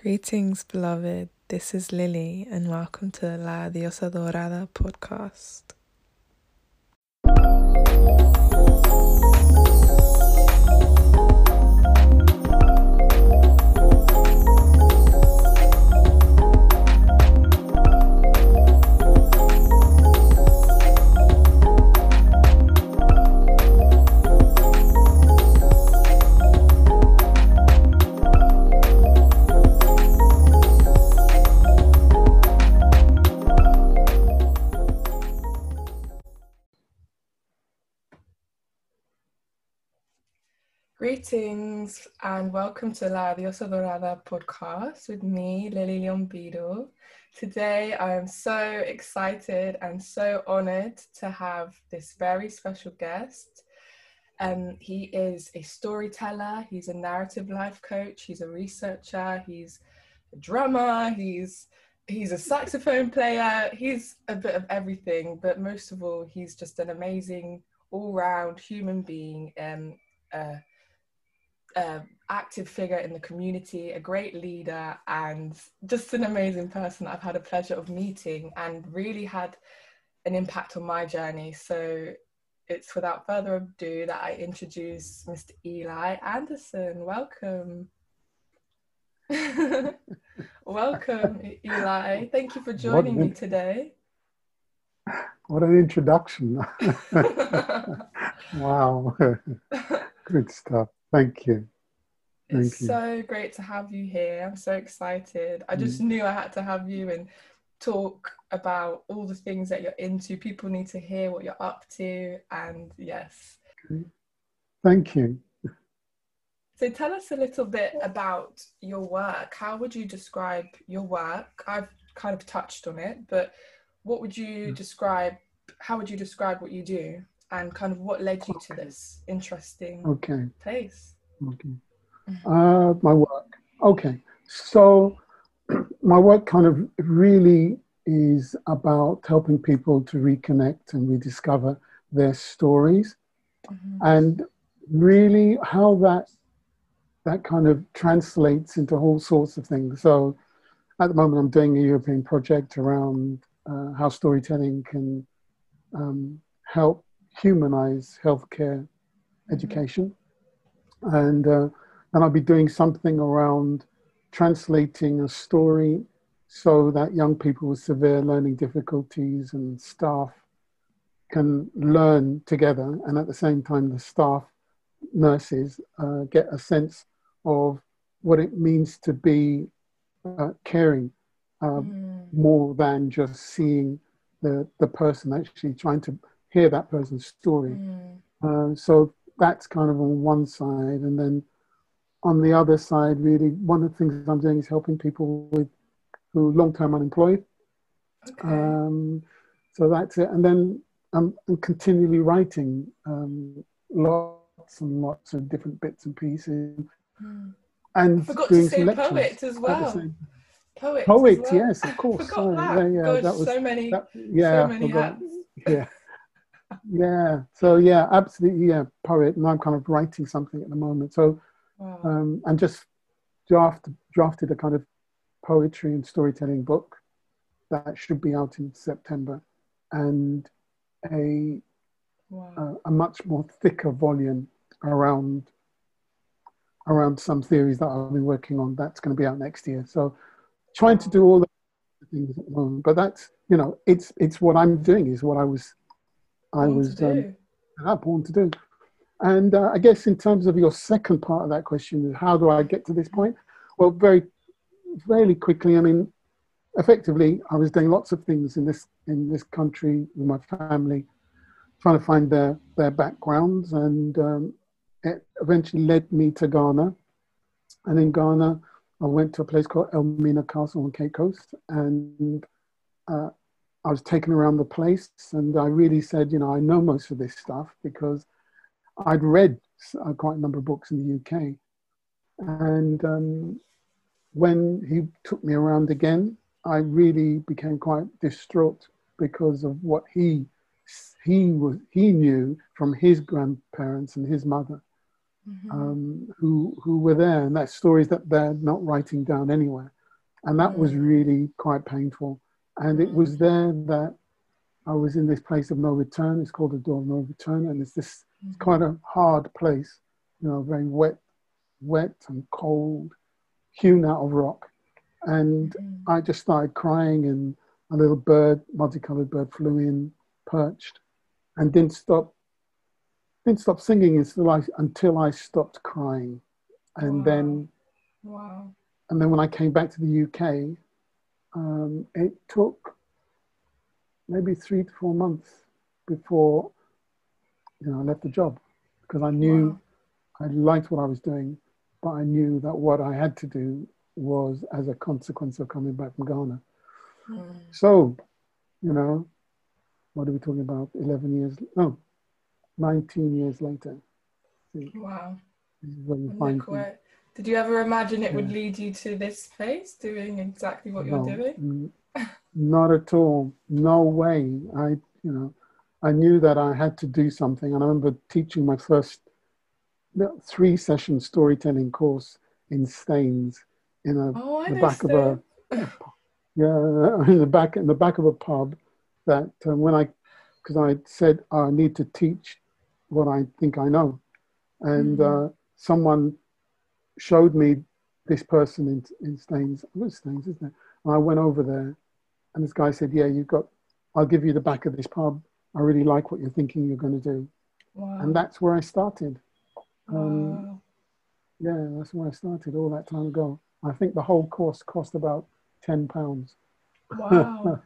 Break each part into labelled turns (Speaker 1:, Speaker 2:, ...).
Speaker 1: Greetings, beloved. This is Lily, and welcome to La Diosa Dorada podcast. Greetings and welcome to La Diosa Dorada podcast with me, Lily Lombido. Today I am so excited and so honored to have this very special guest. Um, he is a storyteller, he's a narrative life coach, he's a researcher, he's a drummer, he's he's a saxophone player, he's a bit of everything, but most of all, he's just an amazing all-round human being and uh, uh, active figure in the community, a great leader, and just an amazing person I've had a pleasure of meeting and really had an impact on my journey. So it's without further ado that I introduce Mr. Eli Anderson. Welcome. Welcome, Eli. Thank you for joining me today.
Speaker 2: What an introduction. wow. Good stuff. Thank you.
Speaker 1: Thank it's you. so great to have you here. I'm so excited. I just mm. knew I had to have you and talk about all the things that you're into. People need to hear what you're up to. And yes. Okay.
Speaker 2: Thank you.
Speaker 1: So tell us a little bit about your work. How would you describe your work? I've kind of touched on it, but what would you mm. describe? How would you describe what you do? And kind of what led you okay. to this interesting
Speaker 2: okay.
Speaker 1: place.
Speaker 2: Okay. Mm-hmm. Uh, my work. Okay. So my work kind of really is about helping people to reconnect and rediscover their stories mm-hmm. and really how that that kind of translates into all sorts of things. So at the moment I'm doing a European project around uh, how storytelling can um, help humanize healthcare education. And, uh, and I'll be doing something around translating a story so that young people with severe learning difficulties and staff can learn together. And at the same time, the staff nurses uh, get a sense of what it means to be uh, caring uh, mm. more than just seeing the, the person actually trying to hear that person's story. Mm. Uh, so that's kind of on one side. And then on the other side, really, one of the things I'm doing is helping people with who long term unemployed. Okay. Um, so that's it. And then I'm, I'm continually writing um, lots and lots of different bits and pieces.
Speaker 1: Mm. And I forgot doing to say poet as well.
Speaker 2: Poet. Poet, well. yes, of course.
Speaker 1: Sorry. That. Yeah, yeah, Gosh, that was, so many, that,
Speaker 2: yeah,
Speaker 1: so many hats.
Speaker 2: Yeah yeah. So yeah, absolutely. Yeah, poet, and I'm kind of writing something at the moment. So, wow. um, and just draft drafted a kind of poetry and storytelling book that should be out in September, and a wow. a, a much more thicker volume around around some theories that I'll be working on. That's going to be out next year. So, trying to do all the things at the moment, but that's you know, it's it's what I'm doing is what I was I was um, born to do. And uh, I guess in terms of your second part of that question, how do I get to this point? Well, very, very quickly. I mean, effectively, I was doing lots of things in this in this country with my family, trying to find their their backgrounds, and um, it eventually led me to Ghana. And in Ghana, I went to a place called Elmina Castle on Cape Coast, and uh, I was taken around the place and I really said, you know, I know most of this stuff because I'd read uh, quite a number of books in the UK. And um, when he took me around again, I really became quite distraught because of what he he was he knew from his grandparents and his mother. mm-hmm. um, who who were there, and that's stories that they're not writing down anywhere, and that was mm. really quite painful. And it was there that I was in this place of no return. It's called the door of no return, and it's this it's mm-hmm. quite a hard place, you know, very wet, wet and cold, hewn out of rock. And mm-hmm. I just started crying, and a little bird, multicolored bird, flew in, perched, and didn't stop didn't stop singing until I, until I stopped crying. And
Speaker 1: wow.
Speaker 2: then,
Speaker 1: wow.
Speaker 2: And then when I came back to the UK, um, it took maybe three to four months before, you know, I left the job because I knew wow. I liked what I was doing, but I knew that what I had to do was as a consequence of coming back from Ghana. Mm. So, you know, what are we talking about? 11 years, no, 19 years later.
Speaker 1: Wow.
Speaker 2: Where you find
Speaker 1: Did you ever imagine it would lead you to this place, doing exactly what
Speaker 2: no,
Speaker 1: you're doing?
Speaker 2: not at all. No way. I, you know, I knew that I had to do something, and I remember teaching my first three session storytelling course in Staines in a
Speaker 1: oh,
Speaker 2: the back of a yeah in the back in the back of a pub that um, when I because I said I need to teach what I think I know. And mm-hmm. uh, someone showed me this person in, in Staines. It was Staines, isn't it? And I went over there, and this guy said, "Yeah, you've got. I'll give you the back of this pub. I really like what you're thinking you're going to do."
Speaker 1: Wow.
Speaker 2: And that's where I started. Um,
Speaker 1: wow.
Speaker 2: Yeah, that's where I started all that time ago. I think the whole course cost about ten pounds.
Speaker 1: Wow.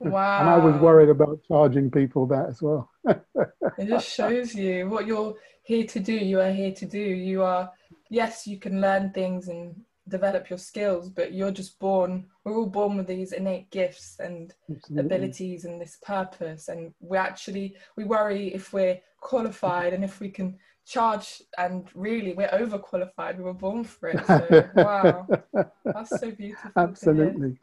Speaker 1: Wow.
Speaker 2: and I was worried about charging people that as well.
Speaker 1: it just shows you what you're here to do. You are here to do. You are, yes, you can learn things and develop your skills, but you're just born, we're all born with these innate gifts and Absolutely. abilities and this purpose. And we actually, we worry if we're qualified and if we can charge and really we're overqualified we were born for it so wow that's so beautiful
Speaker 2: absolutely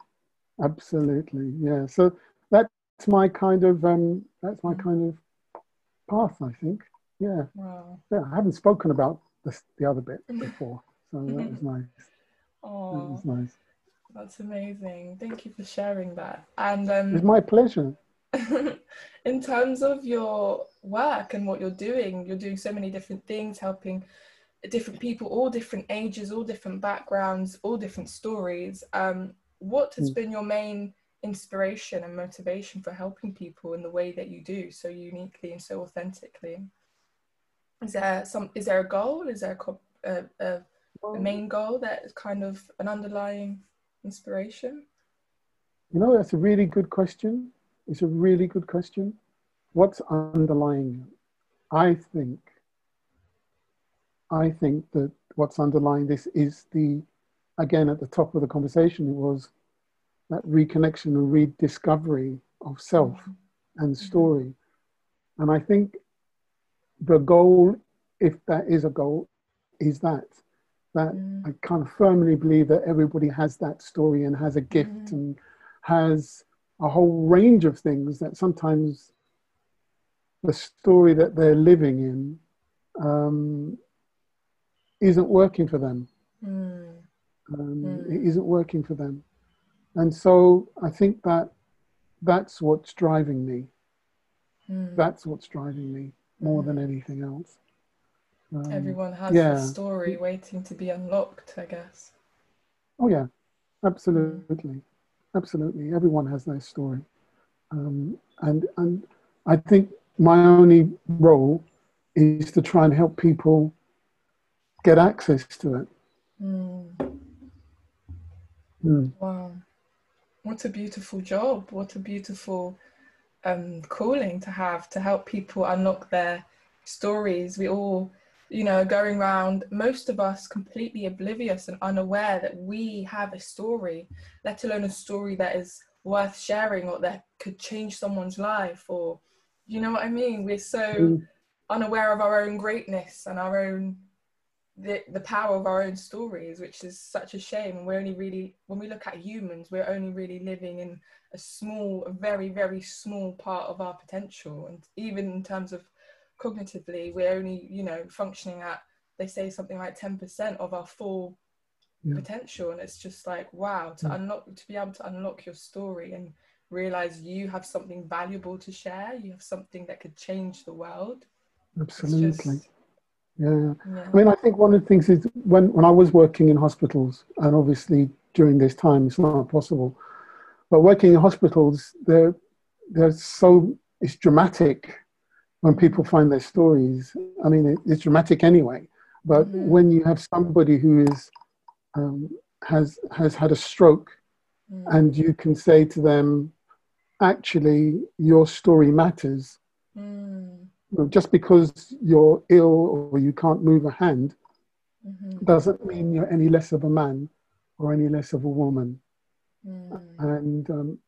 Speaker 2: Absolutely, yeah. So that's my kind of um, that's my kind of path, I think. Yeah.
Speaker 1: Wow.
Speaker 2: Yeah, I haven't spoken about this, the other bit before, so that was nice.
Speaker 1: Oh,
Speaker 2: that was nice.
Speaker 1: That's amazing. Thank you for sharing that. And um,
Speaker 2: it's my pleasure.
Speaker 1: in terms of your work and what you're doing, you're doing so many different things, helping different people, all different ages, all different backgrounds, all different stories. Um, what has mm. been your main inspiration and motivation for helping people in the way that you do so uniquely and so authentically is there some is there a goal? Is there a, a, a, a main goal that is kind of an underlying inspiration?
Speaker 2: You know that's a really good question. It's a really good question. What's underlying i think i think that what's underlying this is the again at the top of the conversation it was that reconnection and rediscovery of self and mm-hmm. story. And i think the goal if that is a goal is that that mm. i kind of firmly believe that everybody has that story and has a gift mm. and has a whole range of things that sometimes the story that they're living in um, isn't working for them
Speaker 1: mm.
Speaker 2: Um, mm. It isn't working for them. And so I think that that's what's driving me.
Speaker 1: Mm.
Speaker 2: That's what's driving me more than anything else.
Speaker 1: Um, Everyone has yeah. a story waiting to be unlocked, I guess.
Speaker 2: Oh, yeah, absolutely. Absolutely. Everyone has their story. Um, and, and I think my only role is to try and help people get access to it.
Speaker 1: Mm.
Speaker 2: Mm.
Speaker 1: Wow. What a beautiful job. What a beautiful um, calling to have to help people unlock their stories. We all, you know, going around, most of us completely oblivious and unaware that we have a story, let alone a story that is worth sharing or that could change someone's life or, you know what I mean? We're so mm. unaware of our own greatness and our own the, the power of our own stories, which is such a shame. We're only really, when we look at humans, we're only really living in a small, a very, very small part of our potential. And even in terms of cognitively, we're only, you know, functioning at they say something like 10% of our full
Speaker 2: Yeah.
Speaker 1: potential and it's just like wow to
Speaker 2: Yeah.
Speaker 1: unlock to be able to unlock your story and realize you have something valuable to share you have something that could change the world
Speaker 2: Absolutely.
Speaker 1: just-
Speaker 2: Yeah.
Speaker 1: yeah.
Speaker 2: I mean, I think one of the things is when, when I was working in hospitals, and obviously during this time it's not possible, but working in hospitals, they're, they're so, it's dramatic when people find their stories. I mean, it, it's dramatic anyway, but
Speaker 1: Mhm.
Speaker 2: when you have somebody who is, um, has, has had a stroke
Speaker 1: Mm.
Speaker 2: and you can say to them, actually, your story matters.
Speaker 1: Mm.
Speaker 2: Just because you're ill or you can't move a hand
Speaker 1: Mhm.
Speaker 2: doesn't mean you're any less of a man or any less of a woman.
Speaker 1: Mm.
Speaker 2: And um,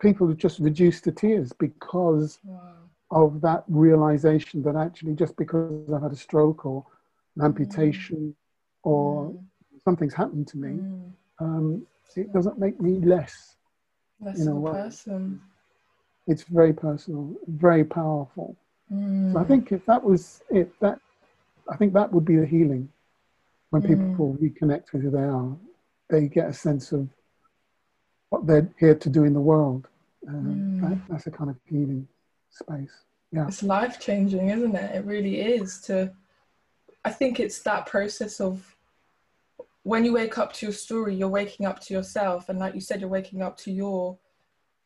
Speaker 2: people are just reduced to tears because
Speaker 1: wow
Speaker 2: of that realization that actually just because I've had a stroke or an amputation or
Speaker 1: Mm.
Speaker 2: something's happened to me,
Speaker 1: Mm.
Speaker 2: um, it doesn't make me less. you know
Speaker 1: a
Speaker 2: what?
Speaker 1: person
Speaker 2: It's very personal, very powerful.
Speaker 1: Mm.
Speaker 2: So I think if that was it, that I think that would be the healing. When
Speaker 1: Mm.
Speaker 2: people reconnect with who they are, they get a sense of what they're here to do in the world. Um,
Speaker 1: Mm.
Speaker 2: that, that's a kind of healing space. Yeah.
Speaker 1: it's life changing isn't it it really is to i think it's that process of when you wake up to your story you're waking up to yourself and like you said you're waking up to your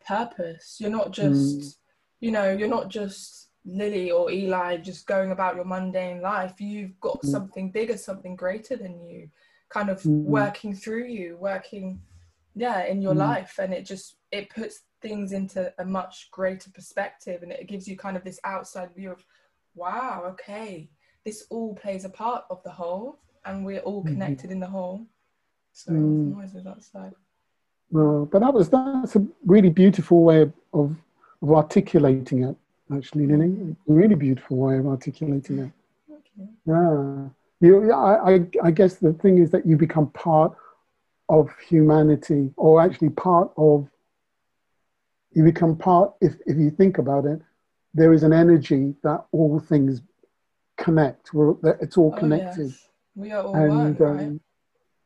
Speaker 1: purpose you're not just
Speaker 2: Mm.
Speaker 1: you know you're not just lily or eli just going about your mundane life you've got
Speaker 2: Mm.
Speaker 1: something bigger something greater than you kind of
Speaker 2: Mm.
Speaker 1: working through you working yeah in your
Speaker 2: Mm.
Speaker 1: life and it just it puts things into a much greater perspective and it gives you kind of this outside view of wow okay this all plays a part of the whole and we're all
Speaker 2: Mhm.
Speaker 1: connected in the whole so
Speaker 2: Mm.
Speaker 1: noises outside
Speaker 2: No, but that was that's a really beautiful way of, of, of articulating it. Actually, Lily, a really beautiful way of articulating it.
Speaker 1: okay.
Speaker 2: Yeah, you. I, I guess the thing is that you become part of humanity, or actually part of. You become part. If if you think about it, there is an energy that all things connect. We're, that it's all
Speaker 1: Oh,
Speaker 2: connected,
Speaker 1: yes. we are all
Speaker 2: and
Speaker 1: one right
Speaker 2: um,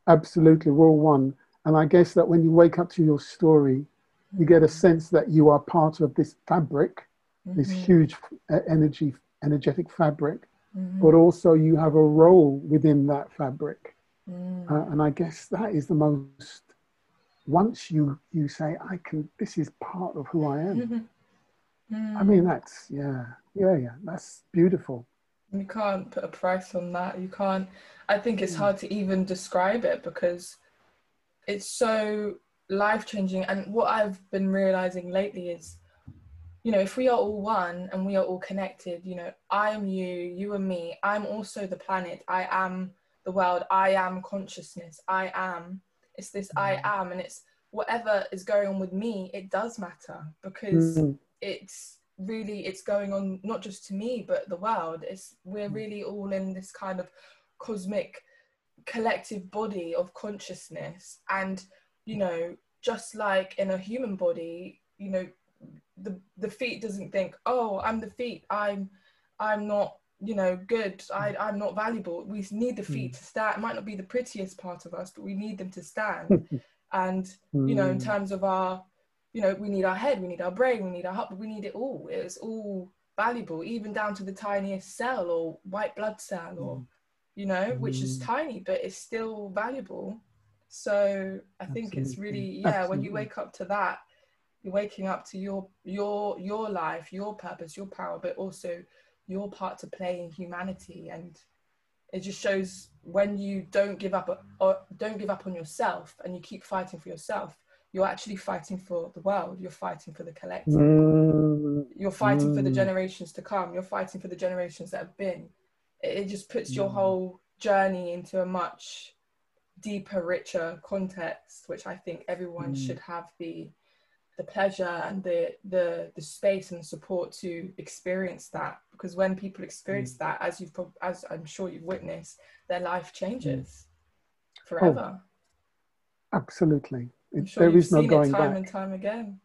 Speaker 2: absolutely, we're all one. And I guess that when you wake up to your story, you get a sense that you are part of this fabric, this
Speaker 1: Mhm.
Speaker 2: huge uh, energy, energetic fabric
Speaker 1: Mhm.
Speaker 2: but also you have a role within that fabric.
Speaker 1: Mm.
Speaker 2: Uh, and I guess that is the most, once you, you say, I can, this is part of who I am. I mean, that's, yeah, yeah, yeah, that's beautiful.
Speaker 1: you can't put a price on that you can't i think it's
Speaker 2: Mm.
Speaker 1: hard to even describe it because it's so life changing and what i've been realizing lately is you know if we are all one and we are all connected you know i am you you are me i'm also the planet i am the world i am consciousness i am. It's this i
Speaker 2: Mm.
Speaker 1: am and it's whatever is going on with me it does matter because
Speaker 2: Mm,
Speaker 1: it's really it's going on not just to me but the world. It's we're
Speaker 2: Mm.
Speaker 1: really all in this kind of cosmic collective body of consciousness. And you know just like in a human body you know the the feet doesn't think oh i'm the feet. I'm i'm not you know good. I i'm not valuable. We need the feet to stand. It might not be the prettiest part of us but we need them to stand. And you know in
Speaker 2: mm,
Speaker 1: terms of our you know we need our head we need our brain we need our heart but we need it all. It's all valuable even down to the tiniest cell or white blood cell or you know which is
Speaker 2: Mm.
Speaker 1: tiny but it's still valuable. So i think it's really yeah when you wake up to that you're waking up to your your your life your purpose your power but also your part to play in humanity and it just shows when you don't give up or don't give up on yourself and you keep fighting for yourself you're actually fighting for the world you're fighting for the collective
Speaker 2: mm,
Speaker 1: you're fighting for the
Speaker 2: Mm.
Speaker 1: generations to come you're fighting for the generations that have been it, it just puts your
Speaker 2: Mm.
Speaker 1: whole journey into a much deeper richer context which i think everyone
Speaker 2: Mm.
Speaker 1: should have the the pleasure and the the the space and support to experience that because when people experience
Speaker 2: Mm.
Speaker 1: that as you've prob- as i'm sure you've witnessed their life changes
Speaker 2: Oh.
Speaker 1: forever
Speaker 2: absolutely.
Speaker 1: i'm
Speaker 2: It,
Speaker 1: sure
Speaker 2: there no
Speaker 1: seen it
Speaker 2: going
Speaker 1: time
Speaker 2: back.
Speaker 1: and time again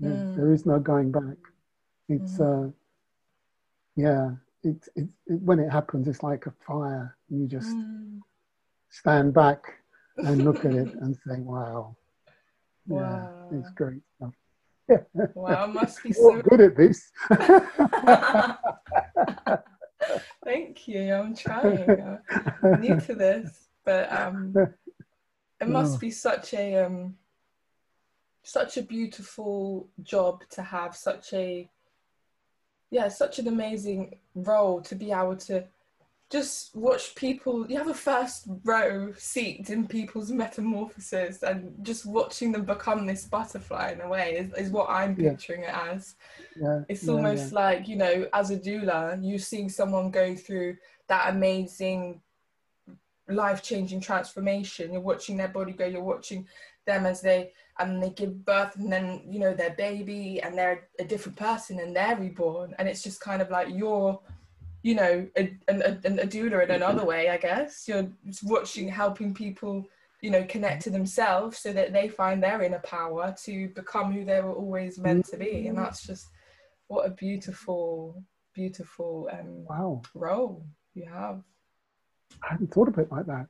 Speaker 2: Yeah,
Speaker 1: Mm.
Speaker 2: There is no going back. It's, uh, yeah, it, it, it, when it happens, it's like a fire. You just mm. stand back and look at it and say, "Wow, wow, yeah, it's great stuff."
Speaker 1: wow, must be so
Speaker 2: good at this.
Speaker 1: Thank you. I'm trying. I'm new to this, but um, it must be such a um, such a beautiful job to have. Such a yeah, such an amazing role to be able to just watch people you have a first row seat in people's metamorphosis and just watching them become this butterfly in a way is, is what i'm picturing yeah. it as yeah. it's almost yeah. like you know as a doula you seeing someone go through that amazing life-changing transformation you're watching their body go you're watching them as they and they give birth and then you know their baby and they're a different person and they're reborn and it's just kind of like you're you know, a, a, a doula in another way, I guess. You're watching, helping people, you know, connect to themselves so that they find their inner power to become who they were always meant to be. And that's just what a beautiful, beautiful um,
Speaker 2: wow
Speaker 1: role you have.
Speaker 2: I hadn't thought of it like that.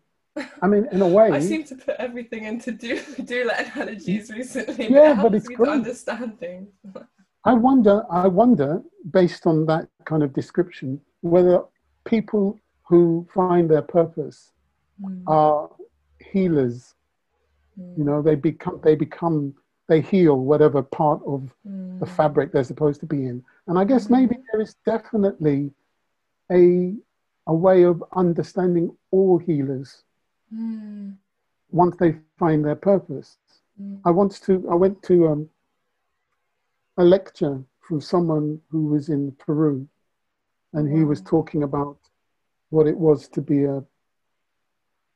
Speaker 2: I mean, in a way,
Speaker 1: I seem to put everything into do, doula analogies recently.
Speaker 2: Yeah, but, but it's great.
Speaker 1: understand things.
Speaker 2: I wonder. I wonder, based on that kind of description, whether people who find their purpose mm. are healers. Mm. You know, they become they become they heal whatever part of mm. the fabric they're supposed to be in. And I guess maybe there is definitely a a way of understanding all healers
Speaker 1: mm.
Speaker 2: once they find their purpose.
Speaker 1: Mm.
Speaker 2: I want to I went to um, a lecture from someone who was in Peru and he was talking about what it was to be a,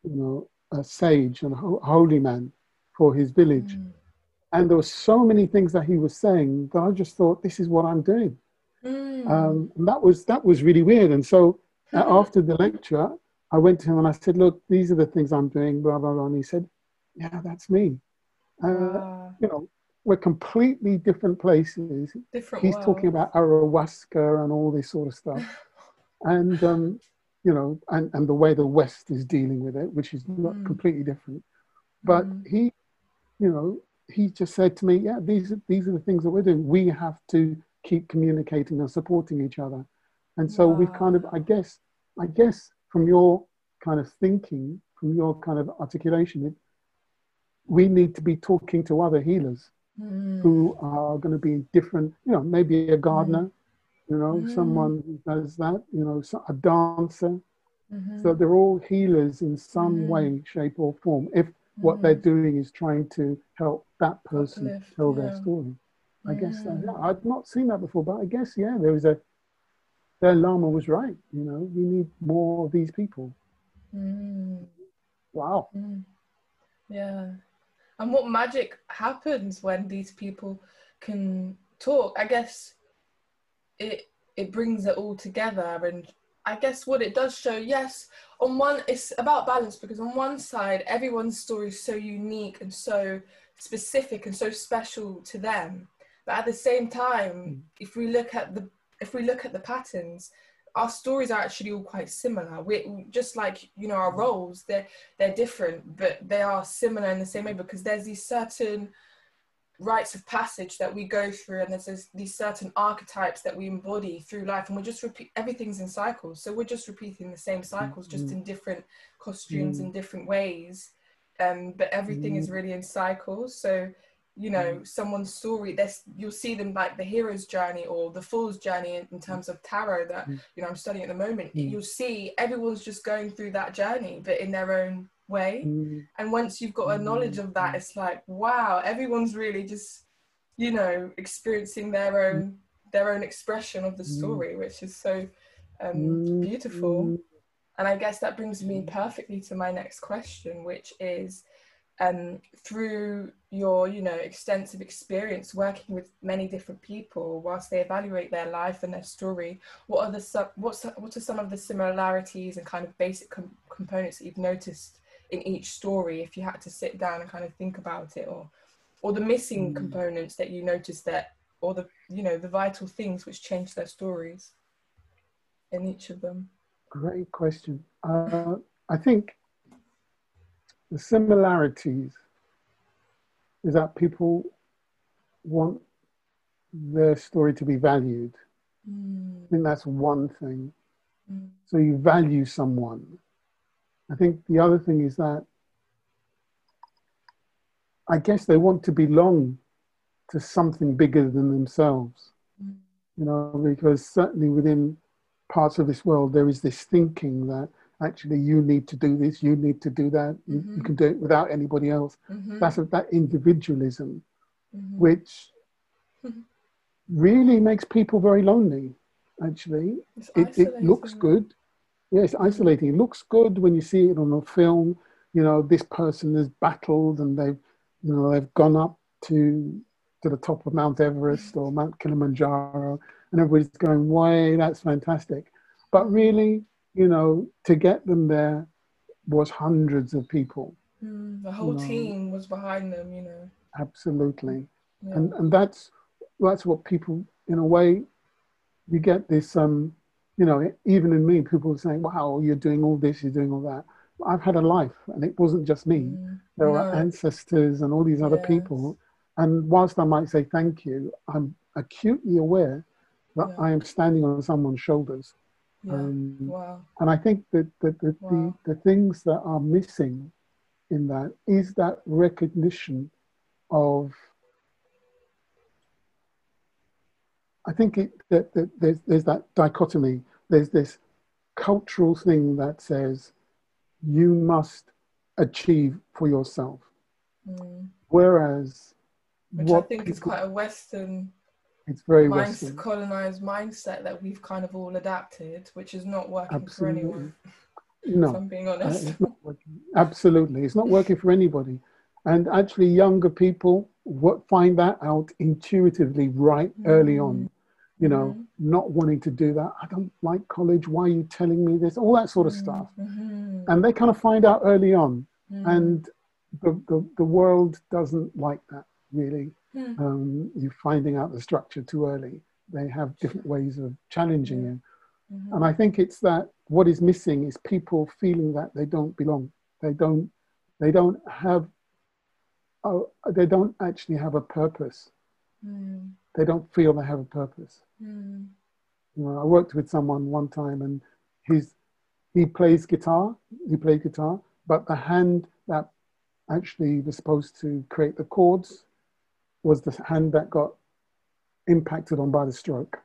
Speaker 2: you know, a sage and a holy man for his village. Mm. And there were so many things that he was saying that I just thought, this is what I'm doing.
Speaker 1: Mm.
Speaker 2: Um, and that was that was really weird. And so uh, after the lecture, I went to him and I said, look, these are the things I'm doing, blah blah blah. And he said, yeah, that's me. Uh, You know, we're completely different places.
Speaker 1: Different
Speaker 2: He's
Speaker 1: world.
Speaker 2: talking about ayahuasca and all this sort of stuff. and, um, you know, and, and the way the West is dealing with it, which is not mm. completely different. But mm. he, you know, he just said to me, yeah, these are, these are the things that we're doing. We have to keep communicating and supporting each other. And so wow. we've kind of, I guess, I guess from your kind of thinking, from your kind of articulation, it, we need to be talking to other healers
Speaker 1: mm.
Speaker 2: who are going to be different, you know, maybe a gardener, mm. you know, mm. someone who does that, you know, a dancer.
Speaker 1: Mm-hmm.
Speaker 2: So they're all healers in some mm. way, shape, or form. If what they're mm. doing is trying to help that person Uplift, tell yeah. their story. I guess that, yeah, I've not seen that before, but I guess yeah, there was a. Their Lama was right. You know, we need more of these people.
Speaker 1: Mm.
Speaker 2: Wow.
Speaker 1: Mm. Yeah, and what magic happens when these people can talk i guess it it brings it all together and i guess what it does show yes on one it's about balance because on one side everyone's story is so unique and so specific and so special to them but at the same time mm. if we look at the if we look at the patterns our stories are actually all quite similar. We're just like you know our roles, they're they're different, but they are similar in the same way because there's these certain rites of passage that we go through, and there's these certain archetypes that we embody through life, and we're just repeat everything's in cycles. So we're just repeating the same cycles, just mm-hmm. in different costumes mm. in different ways. Um, but everything mm. is really in cycles. So you know mm. someone's story this you'll see them like the hero's journey or the fool's journey in, in terms of tarot that mm. you know i'm studying at the moment mm. you'll see everyone's just going through that journey but in their own way
Speaker 2: mm.
Speaker 1: and once you've got a knowledge of that mm. it's like wow everyone's really just you know experiencing their mm. own their own expression of the story which is so um, beautiful and i guess that brings me perfectly to my next question which is um, through your you know extensive experience working with many different people whilst they evaluate their life and their story what are the what's what are some of the similarities and kind of basic com- components that you've noticed in each story if you had to sit down and kind of think about it or or the missing mm. components that you noticed that or the you know the vital things which change their stories in each of them?
Speaker 2: Great question. Uh, I think the similarities is that people want their story to be valued.
Speaker 1: Mm.
Speaker 2: I think that's one thing.
Speaker 1: Mm.
Speaker 2: So you value someone. I think the other thing is that I guess they want to belong to something bigger than themselves.
Speaker 1: Mm.
Speaker 2: You know, because certainly within parts of this world, there is this thinking that actually you need to do this, you need to do that, you, you
Speaker 1: Mhm.
Speaker 2: can do it without anybody else.
Speaker 1: Mhm.
Speaker 2: That's a, that individualism,
Speaker 1: Mhm.
Speaker 2: which really makes people very lonely. Actually, it, it looks good. Yeah, it's isolating. It looks good when you see it on a film. You know, this person has battled and they've, you know, they've gone up to to the top of Mount Everest or Mount Kilimanjaro, and everybody's going, "Way, that's fantastic!" But really, you know, to get them there was hundreds of people.
Speaker 1: Mm, the whole
Speaker 2: No.
Speaker 1: team was behind them, you know.
Speaker 2: Absolutely.
Speaker 1: Yeah.
Speaker 2: and and that's that's what people in a way you get this um you know even in me people are saying wow you're doing all this you're doing all that i've had a life and it wasn't just me
Speaker 1: Mm,
Speaker 2: there were
Speaker 1: no.
Speaker 2: ancestors and all these other
Speaker 1: Yes.
Speaker 2: people and whilst i might say thank you i'm acutely aware that
Speaker 1: Yeah.
Speaker 2: i am standing on someone's shoulders
Speaker 1: yeah.
Speaker 2: um,
Speaker 1: wow.
Speaker 2: and i think that, that, that
Speaker 1: Wow.
Speaker 2: the, the things that are missing in that is that recognition of I think it, that, that there's, there's that dichotomy. There's this cultural thing that says you must achieve for yourself,
Speaker 1: Mm.
Speaker 2: whereas
Speaker 1: Which I think is quite a Western,
Speaker 2: it's very
Speaker 1: mind,
Speaker 2: Western.
Speaker 1: colonized mindset that we've kind of all adapted, which is not working for anyone.
Speaker 2: No,
Speaker 1: I'm being
Speaker 2: uh,
Speaker 1: honest.
Speaker 2: it's. Absolutely, it's not working for anybody. And actually, younger people what find that out intuitively right early on. You know,
Speaker 1: Mhm.
Speaker 2: not wanting to do that. I don't like college. Why are you telling me this? All that sort of stuff.
Speaker 1: Mhm.
Speaker 2: and they kind of find out early on
Speaker 1: Mm.
Speaker 2: and the, the, the world doesn't like that really
Speaker 1: Mm.
Speaker 2: um, you finding out the structure too early they have different ways of challenging you
Speaker 1: Mhm.
Speaker 2: and i think it's that what is missing is people feeling that they don't belong they don't they don't have oh, they don't actually have a purpose
Speaker 1: Mm.
Speaker 2: they don't feel they have a purpose
Speaker 1: Mm.
Speaker 2: you know, I worked with someone one time and he's, he plays guitar, he played guitar, but the hand that actually was supposed to create the chords was the hand that got impacted on by the stroke.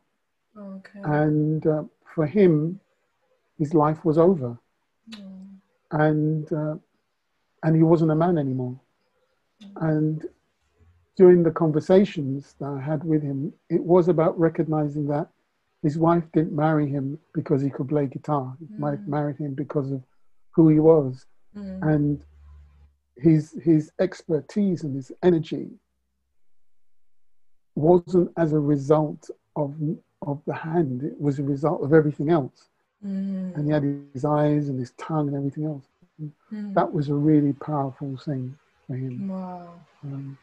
Speaker 1: Okay.
Speaker 2: And uh, for him, his life was over
Speaker 1: Mm.
Speaker 2: and, uh, and he wasn't a man anymore. And during the conversations that I had with him, it was about recognizing that his wife didn't marry him because he could play guitar. His wife
Speaker 1: Mm.
Speaker 2: married him because of who he was
Speaker 1: Mm.
Speaker 2: and his his expertise and his energy wasn't as a result of of the hand. It was a result of everything else.
Speaker 1: Mm.
Speaker 2: And he had his eyes and his tongue and everything else.
Speaker 1: Mm.
Speaker 2: That was a really powerful thing for him.
Speaker 1: Wow.
Speaker 2: Um,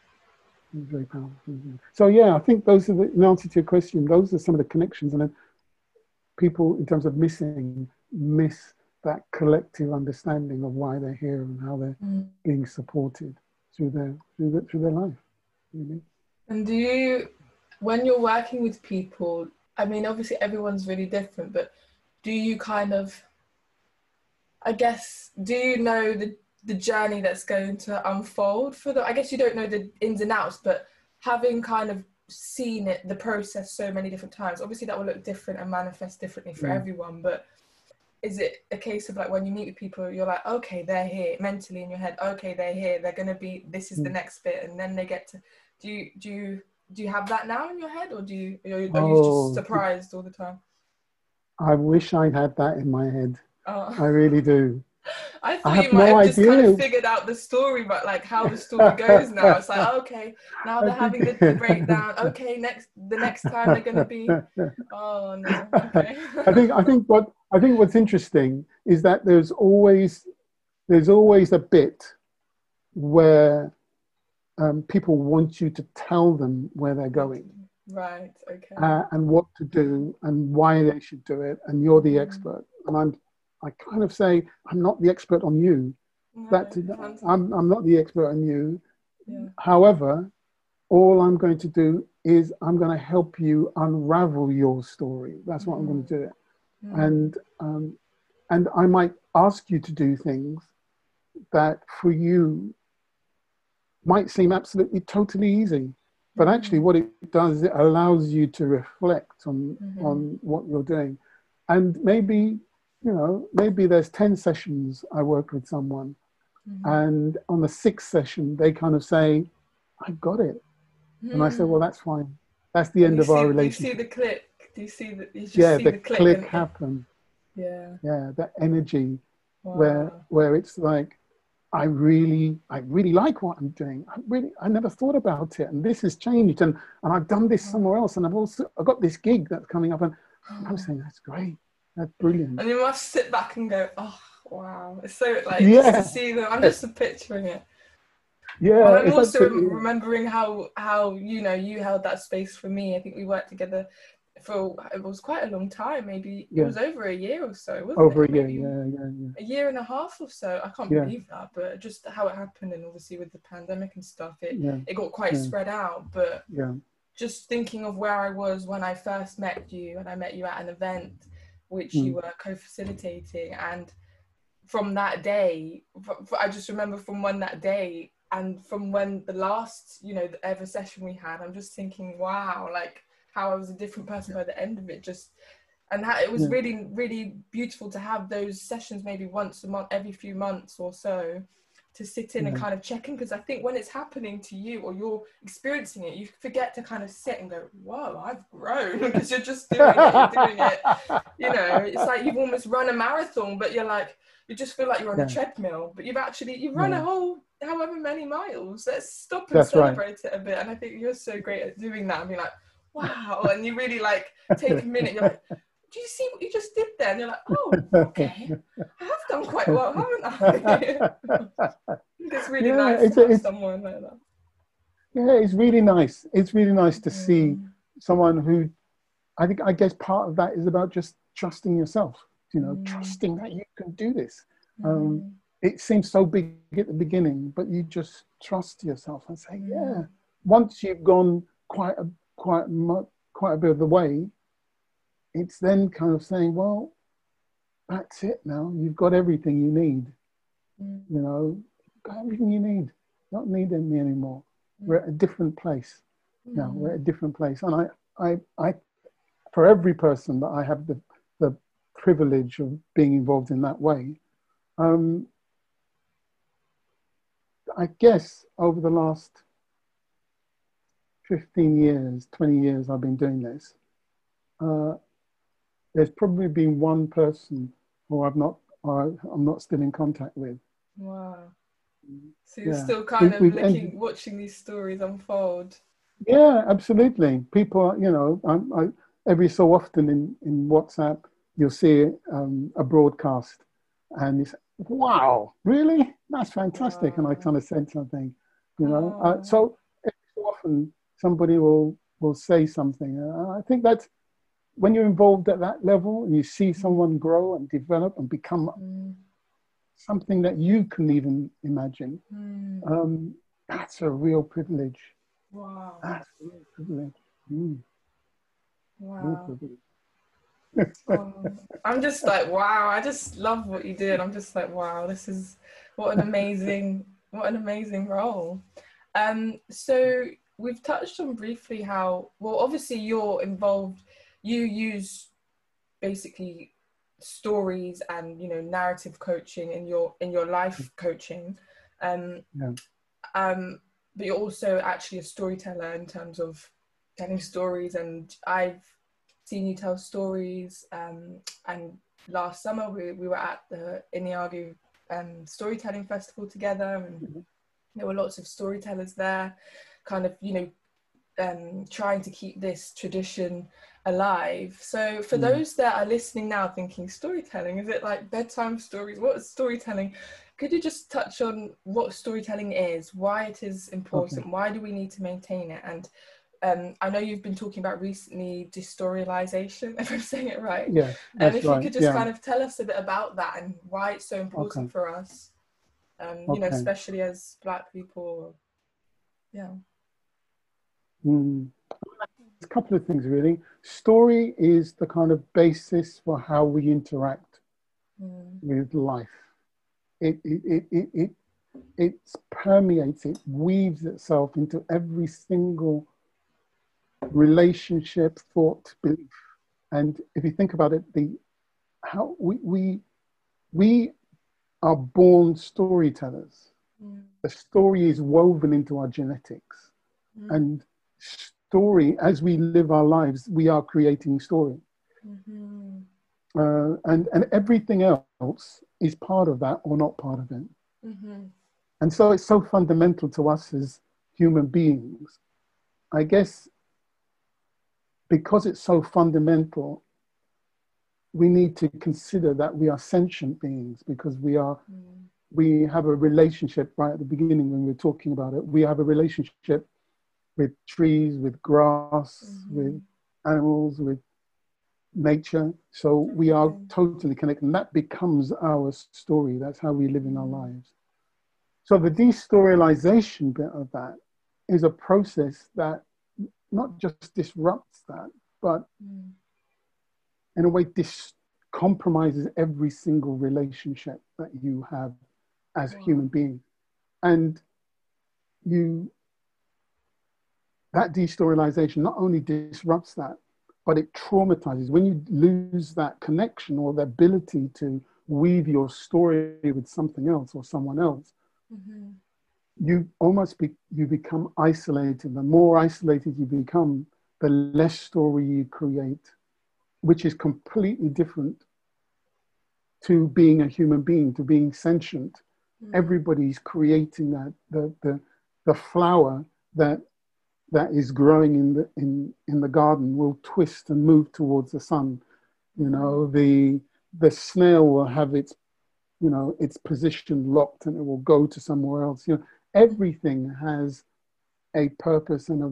Speaker 2: very powerful. So yeah, I think those are the in answer to your question. Those are some of the connections, and then people, in terms of missing, miss that collective understanding of why they're here and how they're
Speaker 1: Mm.
Speaker 2: being supported through their through their, through their life. Really.
Speaker 1: And do you, when you're working with people, I mean, obviously everyone's really different, but do you kind of, I guess, do you know the, the journey that's going to unfold for them? I guess you don't know the ins and outs, but having kind of seen it, the process so many different times, obviously that will look different and manifest differently for
Speaker 2: Mm.
Speaker 1: everyone, but is it a case of like when you meet with people, you're like, okay, they're here mentally in your head, okay, they're here, they're gonna be, this is the
Speaker 2: Mm.
Speaker 1: next bit, and then they get to, do you, do you, do you have that now in your head, or do you, are you, are you
Speaker 2: Oh,
Speaker 1: just surprised all the time?
Speaker 2: I wish I had that in my head.
Speaker 1: Oh.
Speaker 2: I really do.
Speaker 1: I thought
Speaker 2: have
Speaker 1: you might
Speaker 2: no
Speaker 1: have just kind of figured out the story, but like how the story goes now. It's like okay, now they're having the breakdown. Okay, next the next time they're gonna be. Oh no. Okay.
Speaker 2: I think I think what I think what's interesting is that there's always there's always a bit where um, people want you to tell them where they're going.
Speaker 1: Right. Okay.
Speaker 2: Uh, and what to do and why they should do it, and you're the
Speaker 1: Mm.
Speaker 2: expert. And I'm, I kind of say, I'm not the expert on you.
Speaker 1: No,
Speaker 2: That. I'm, I'm not the expert on you.
Speaker 1: yeah.
Speaker 2: However, all I'm going to do is I'm going to help you unravel your story. That's what I'm going to do. It.
Speaker 1: Mm.
Speaker 2: And um, and I might ask you to do things that for you might seem absolutely totally easy. But actually, what it does is it allows you to reflect on
Speaker 1: Mhm.
Speaker 2: on what you're doing, and maybe you know maybe there's ten sessions I work with someone,
Speaker 1: Mhm.
Speaker 2: and on the sixth session they kind of say, "I got it," and I say,
Speaker 1: Mm.
Speaker 2: "Well, that's fine. That's the end
Speaker 1: you
Speaker 2: of our
Speaker 1: see,
Speaker 2: relationship."
Speaker 1: You see the click. Do you see the? You just
Speaker 2: yeah,
Speaker 1: see
Speaker 2: the,
Speaker 1: the, click.
Speaker 2: click happen.
Speaker 1: Yeah.
Speaker 2: Yeah, that energy
Speaker 1: Wow.
Speaker 2: where where it's like I really I really like what I'm doing. I really I never thought about it, and this has changed, and and I've done this mm. somewhere else, and I've also I've got this gig that's coming up, and mm. I'm saying that's great, that's brilliant.
Speaker 1: And you must sit back and go, oh wow, it's so like
Speaker 2: Yeah.
Speaker 1: just to see them. I'm just picturing it.
Speaker 2: Yeah,
Speaker 1: I'm also remembering how how you know you held that space for me. I think we worked together for it was quite a long time. Maybe
Speaker 2: Yeah.
Speaker 1: it was over a year or so. Wasn't
Speaker 2: over
Speaker 1: it?
Speaker 2: a year.
Speaker 1: Maybe
Speaker 2: Yeah, yeah, yeah.
Speaker 1: A year and a half or so. I can't
Speaker 2: Yeah.
Speaker 1: believe that, but just how it happened, and obviously with the pandemic and stuff, it
Speaker 2: Yeah,
Speaker 1: it got quite spread out. But
Speaker 2: yeah,
Speaker 1: just thinking of where I was when I first met you, and I met you at an event which you mm. were co-facilitating, and from that day, I just remember from when that day, and from when the last, you know, ever session we had, I'm just thinking, wow, like how I was a different person by the end of it. Just and it was
Speaker 2: Yeah.
Speaker 1: really, really beautiful to have those sessions maybe once a month, every few months or so, to sit in and kind of check in because I think when it's happening to you or you're experiencing it, you forget to kind of sit and go, "Whoa, I've grown," because you're just doing it, you're doing it. You know, it's like you've almost run a marathon, but you're like, you just feel like you're on
Speaker 2: Yeah.
Speaker 1: a treadmill, but you've actually you've run
Speaker 2: Yeah.
Speaker 1: a whole however many miles. Let's stop and
Speaker 2: That's right.
Speaker 1: celebrate it a bit. And I think you're so great at doing that. I mean, like, wow, and you really like take a minute. You're like. Do you see what you just did there? And you're like, oh, okay, I have done quite well, haven't I? it's really
Speaker 2: Yeah,
Speaker 1: nice
Speaker 2: it's
Speaker 1: to have
Speaker 2: it's-
Speaker 1: someone like that.
Speaker 2: yeah, it's really nice. It's really nice to see
Speaker 1: Mm.
Speaker 2: someone who I think I guess part of that is about just trusting yourself. You know,
Speaker 1: Mm.
Speaker 2: trusting that you can do this.
Speaker 1: Mm.
Speaker 2: Um, it seems so big at the beginning, but you just trust yourself and say,
Speaker 1: Mm.
Speaker 2: yeah. Once you've gone quite a quite mu- quite a bit of the way, it's then kind of saying, well, that's it now. You've got everything you need.
Speaker 1: Mm.
Speaker 2: You know, got everything you need. Don't need me anymore. We're at a different place now. We're at a different place, and I, I, I, for every person that I have the the privilege of being involved in that way, um, I guess over the last 15 years, 20 years I've been doing this, uh, there's probably been one person who I've not, or I'm not still in contact with.
Speaker 1: Wow. So you're
Speaker 2: Yeah.
Speaker 1: still kind of
Speaker 2: We've- we've
Speaker 1: looking, watching these stories unfold.
Speaker 2: Yeah, absolutely. People, you know, I, I, every so often in, in WhatsApp, you'll see um, a broadcast and it's, wow, really? That's fantastic. And I kind of said something, you know.
Speaker 1: Wow.
Speaker 2: Uh, so every so often somebody will, will say something. Uh, I think that's when you're involved at that level and you see someone grow and develop and become
Speaker 1: Mm.
Speaker 2: something that you can even imagine,
Speaker 1: Mm.
Speaker 2: um, that's a real privilege.
Speaker 1: Wow.
Speaker 2: That's a real privilege. Mm.
Speaker 1: Wow. Um, I'm just like, wow, I just love what you did. I'm just like, wow, this is what an amazing, what an amazing role. Um, so we've touched on briefly how, well, obviously you're involved, you use basically stories and, you know, narrative coaching in your, in your life coaching. Um,
Speaker 2: Yeah.
Speaker 1: um, but you're also actually a storyteller in terms of telling stories and I've seen you tell stories. Um, and last summer we, we were at the Iniagu um, Storytelling Festival together, and
Speaker 2: Mhm.
Speaker 1: there were lots of storytellers there, kind of, you know, um, trying to keep this tradition alive. So, for
Speaker 2: Mm.
Speaker 1: those that are listening now thinking, storytelling, is it like bedtime stories? What is storytelling? Could you just touch on what storytelling is, why it is important, why do we need to maintain it, and um, I know you've been talking about recently destorialization, if I'm saying it right.
Speaker 2: Yeah.
Speaker 1: And if
Speaker 2: right.
Speaker 1: you could just
Speaker 2: yeah.
Speaker 1: kind of tell us a bit about that and why it's so important
Speaker 2: Okay.
Speaker 1: for us, um, you know, especially as Black people. Yeah.
Speaker 2: Mm. A couple of things really. Story is the kind of basis for how we interact
Speaker 1: Mm.
Speaker 2: with life. It it it it it, it permeates, it weaves itself into every single relationship, thought, belief. And if you think about it, the how we we we are born storytellers.
Speaker 1: Mm.
Speaker 2: The story is woven into our genetics.
Speaker 1: Mm.
Speaker 2: And story, as we live our lives, we are creating story.
Speaker 1: Mhm.
Speaker 2: Uh, and, and everything else is part of that or not part of it.
Speaker 1: Mhm.
Speaker 2: And so it's so fundamental to us as human beings. I guess because it's so fundamental, we need to consider that we are sentient beings because we are
Speaker 1: Mm.
Speaker 2: we have a relationship right at the beginning when we we're talking about it. We have a relationship with trees, with grass,
Speaker 1: Mhm.
Speaker 2: with animals, with nature. So we are totally connected. And that becomes our story. That's how we live in our
Speaker 1: Mhm.
Speaker 2: lives. So the destorialization bit of that is a process that not just disrupts that, but
Speaker 1: Mm.
Speaker 2: in a way dis- compromises every single relationship that you have as a human being and you that destorialization not only disrupts that but it traumatizes when you lose that connection or the ability to weave your story with something else or someone else
Speaker 1: Mhm.
Speaker 2: you almost be, you become isolated the more isolated you become the less story you create which is completely different to being a human being to being sentient
Speaker 1: Mm.
Speaker 2: everybody's creating that the the, the flower that that is growing in the in in the garden will twist and move towards the sun you know the the snail will have its you know its position locked and it will go to somewhere else you know everything has a purpose and a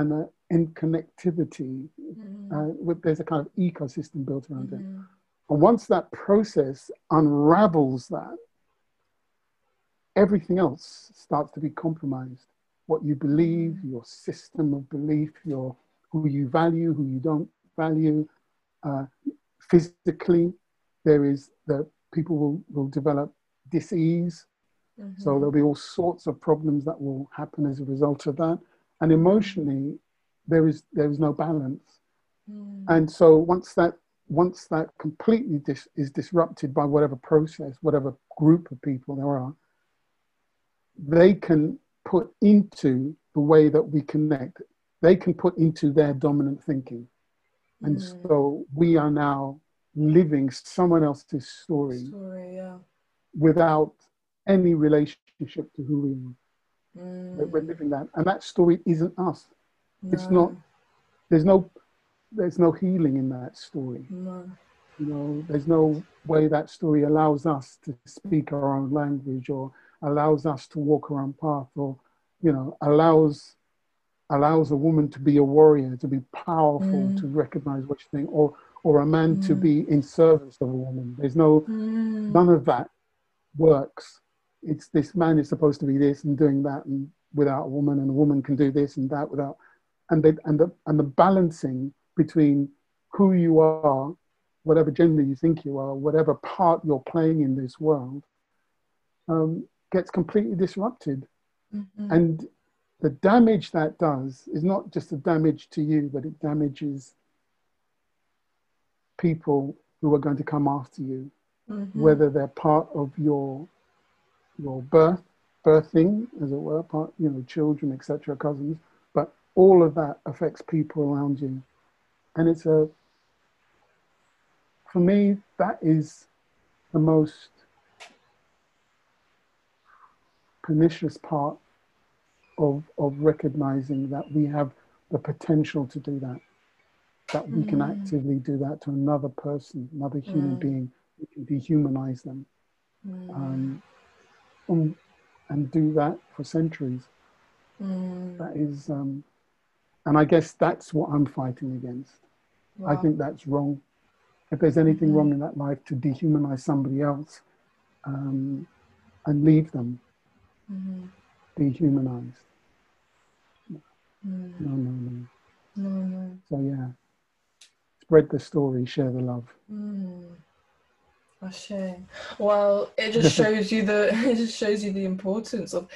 Speaker 2: and a in connectivity
Speaker 1: Mhm.
Speaker 2: uh, with, there's a kind of ecosystem built around it
Speaker 1: Mhm.
Speaker 2: and once that process unravels that, everything else starts to be compromised. What you believe, your system of belief, your who you value, who you don't value. Uh, physically, there is that people will, will develop disease. So
Speaker 1: Mhm.
Speaker 2: there'll be all sorts of problems that will happen as a result of that. And emotionally, there is there is no balance.
Speaker 1: Mm.
Speaker 2: And so once that once that completely dis- is disrupted by whatever process, whatever group of people there are, they can put into the way that we connect. They can put into their dominant thinking, and
Speaker 1: Mm.
Speaker 2: so we are now living someone else's story
Speaker 1: Story, yeah.
Speaker 2: without any relationship to who we are. We're- We're
Speaker 1: Mm.
Speaker 2: living that, and that story isn't us. It's not. There's no. There's no healing in that story.
Speaker 1: No.
Speaker 2: You know, there's no way that story allows us to speak our own language or allows us to walk our own path or, you know, allows allows a woman to be a warrior, to be powerful,
Speaker 1: Mm.
Speaker 2: to recognize what she's doing, or or a man to
Speaker 1: Mm.
Speaker 2: be in service of a woman. There's no
Speaker 1: Mm.
Speaker 2: none of that works. It's this man is supposed to be this and doing that and without a woman, and a woman can do this and that without and they and the and the balancing between who you are, whatever gender you think you are, whatever part you're playing in this world, um, gets completely disrupted.
Speaker 1: Mhm.
Speaker 2: And the damage that does is not just the damage to you, but it damages people who are going to come after you,
Speaker 1: Mhm.
Speaker 2: whether they're part of your your birth, birthing, as it were, part, you know, children, etc., cousins, but all of that affects people around you. And it's a, for me, that is the most pernicious part of, of recognizing that we have the potential to do that, that we can
Speaker 1: Mm.
Speaker 2: actively do that to another person, another human
Speaker 1: Mm.
Speaker 2: being, we can dehumanize them
Speaker 1: Mm.
Speaker 2: um, and, and do that for centuries.
Speaker 1: Mm.
Speaker 2: That is, um, and I guess that's what I'm fighting against. Wow. I think that's wrong. If there's anything mm-hmm. wrong in that life to dehumanize somebody else um, and leave them mm-hmm. dehumanized. Mm. No, no, no. No, no. So, yeah, spread the story, share the love.
Speaker 1: Mm. A shame. Well, it just shows you the it just shows you the importance of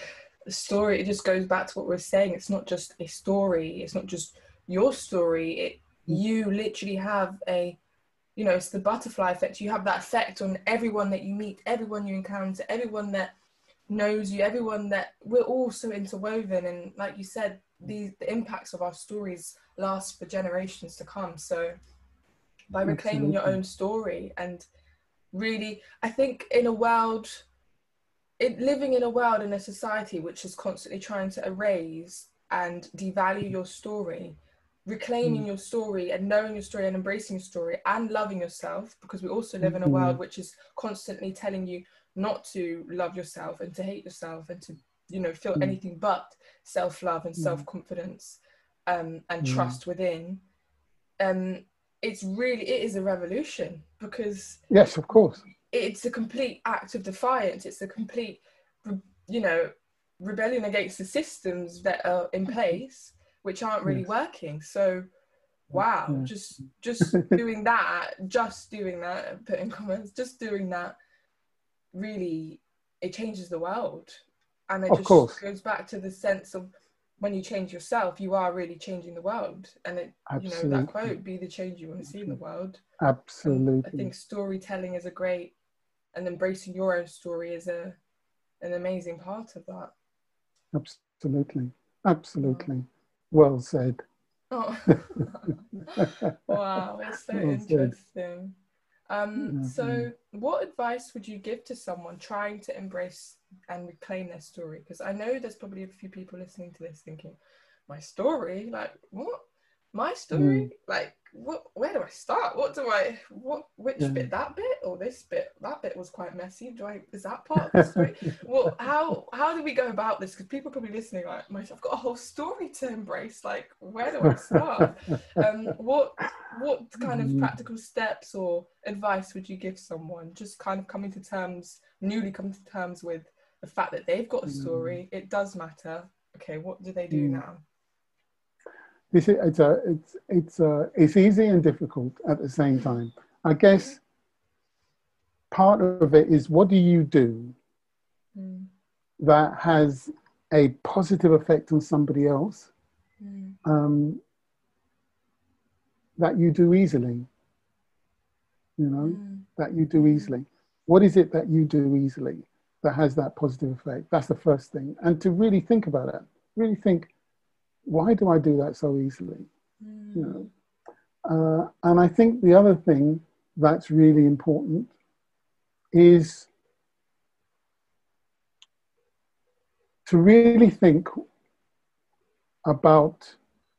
Speaker 1: the story. It just goes back to what we're saying. It's not just a story. It's not just your story. It you literally have a you know it's the butterfly effect you have that effect on everyone that you meet everyone you encounter everyone that knows you everyone that we're all so interwoven and like you said the, the impacts of our stories last for generations to come so by reclaiming Absolutely. your own story and really i think in a world it, living in a world in a society which is constantly trying to erase and devalue your story reclaiming mm. your story and knowing your story and embracing your story and loving yourself because we also live in a world mm-hmm. which is constantly telling you not to love yourself and to hate yourself and to you know feel mm. anything but self-love and mm. self-confidence um, and mm. trust within um, it's really it is a revolution because
Speaker 2: yes of course
Speaker 1: it's a complete act of defiance it's a complete you know rebellion against the systems that are in place which aren't really yes. working. So wow, yeah. just just doing that, just doing that, putting comments, just doing that really it changes the world. And it
Speaker 2: of
Speaker 1: just
Speaker 2: course.
Speaker 1: goes back to the sense of when you change yourself, you are really changing the world. And it, Absolutely. you know, that quote, be the change you want to see in the world.
Speaker 2: Um, Absolutely. And
Speaker 1: I think storytelling is a great and embracing your own story is a an amazing part of that.
Speaker 2: Absolutely. Absolutely. Well said.
Speaker 1: Oh. wow, it's so well interesting. Um, so, what advice would you give to someone trying to embrace and reclaim their story? Because I know there's probably a few people listening to this thinking, my story? Like, what? My story? Mm. Like, what where do I start? What do I what which yeah. bit that bit or this bit that bit was quite messy. Do I is that part of the story? well, how how do we go about this? Because people are probably listening like, I've got a whole story to embrace. Like, where do I start? um, what what kind of mm. practical steps or advice would you give someone just kind of coming to terms, newly coming to terms with the fact that they've got a story? Mm. It does matter. Okay, what do they do mm. now?
Speaker 2: This is, it's a it's it's a, it's easy and difficult at the same time. I guess part of it is what do you do mm. that has a positive effect on somebody else mm. um, that you do easily. You know mm. that you do easily. What is it that you do easily that has that positive effect? That's the first thing, and to really think about it. Really think why do I do that so easily? Mm. You know, uh, and I think the other thing that's really important is to really think about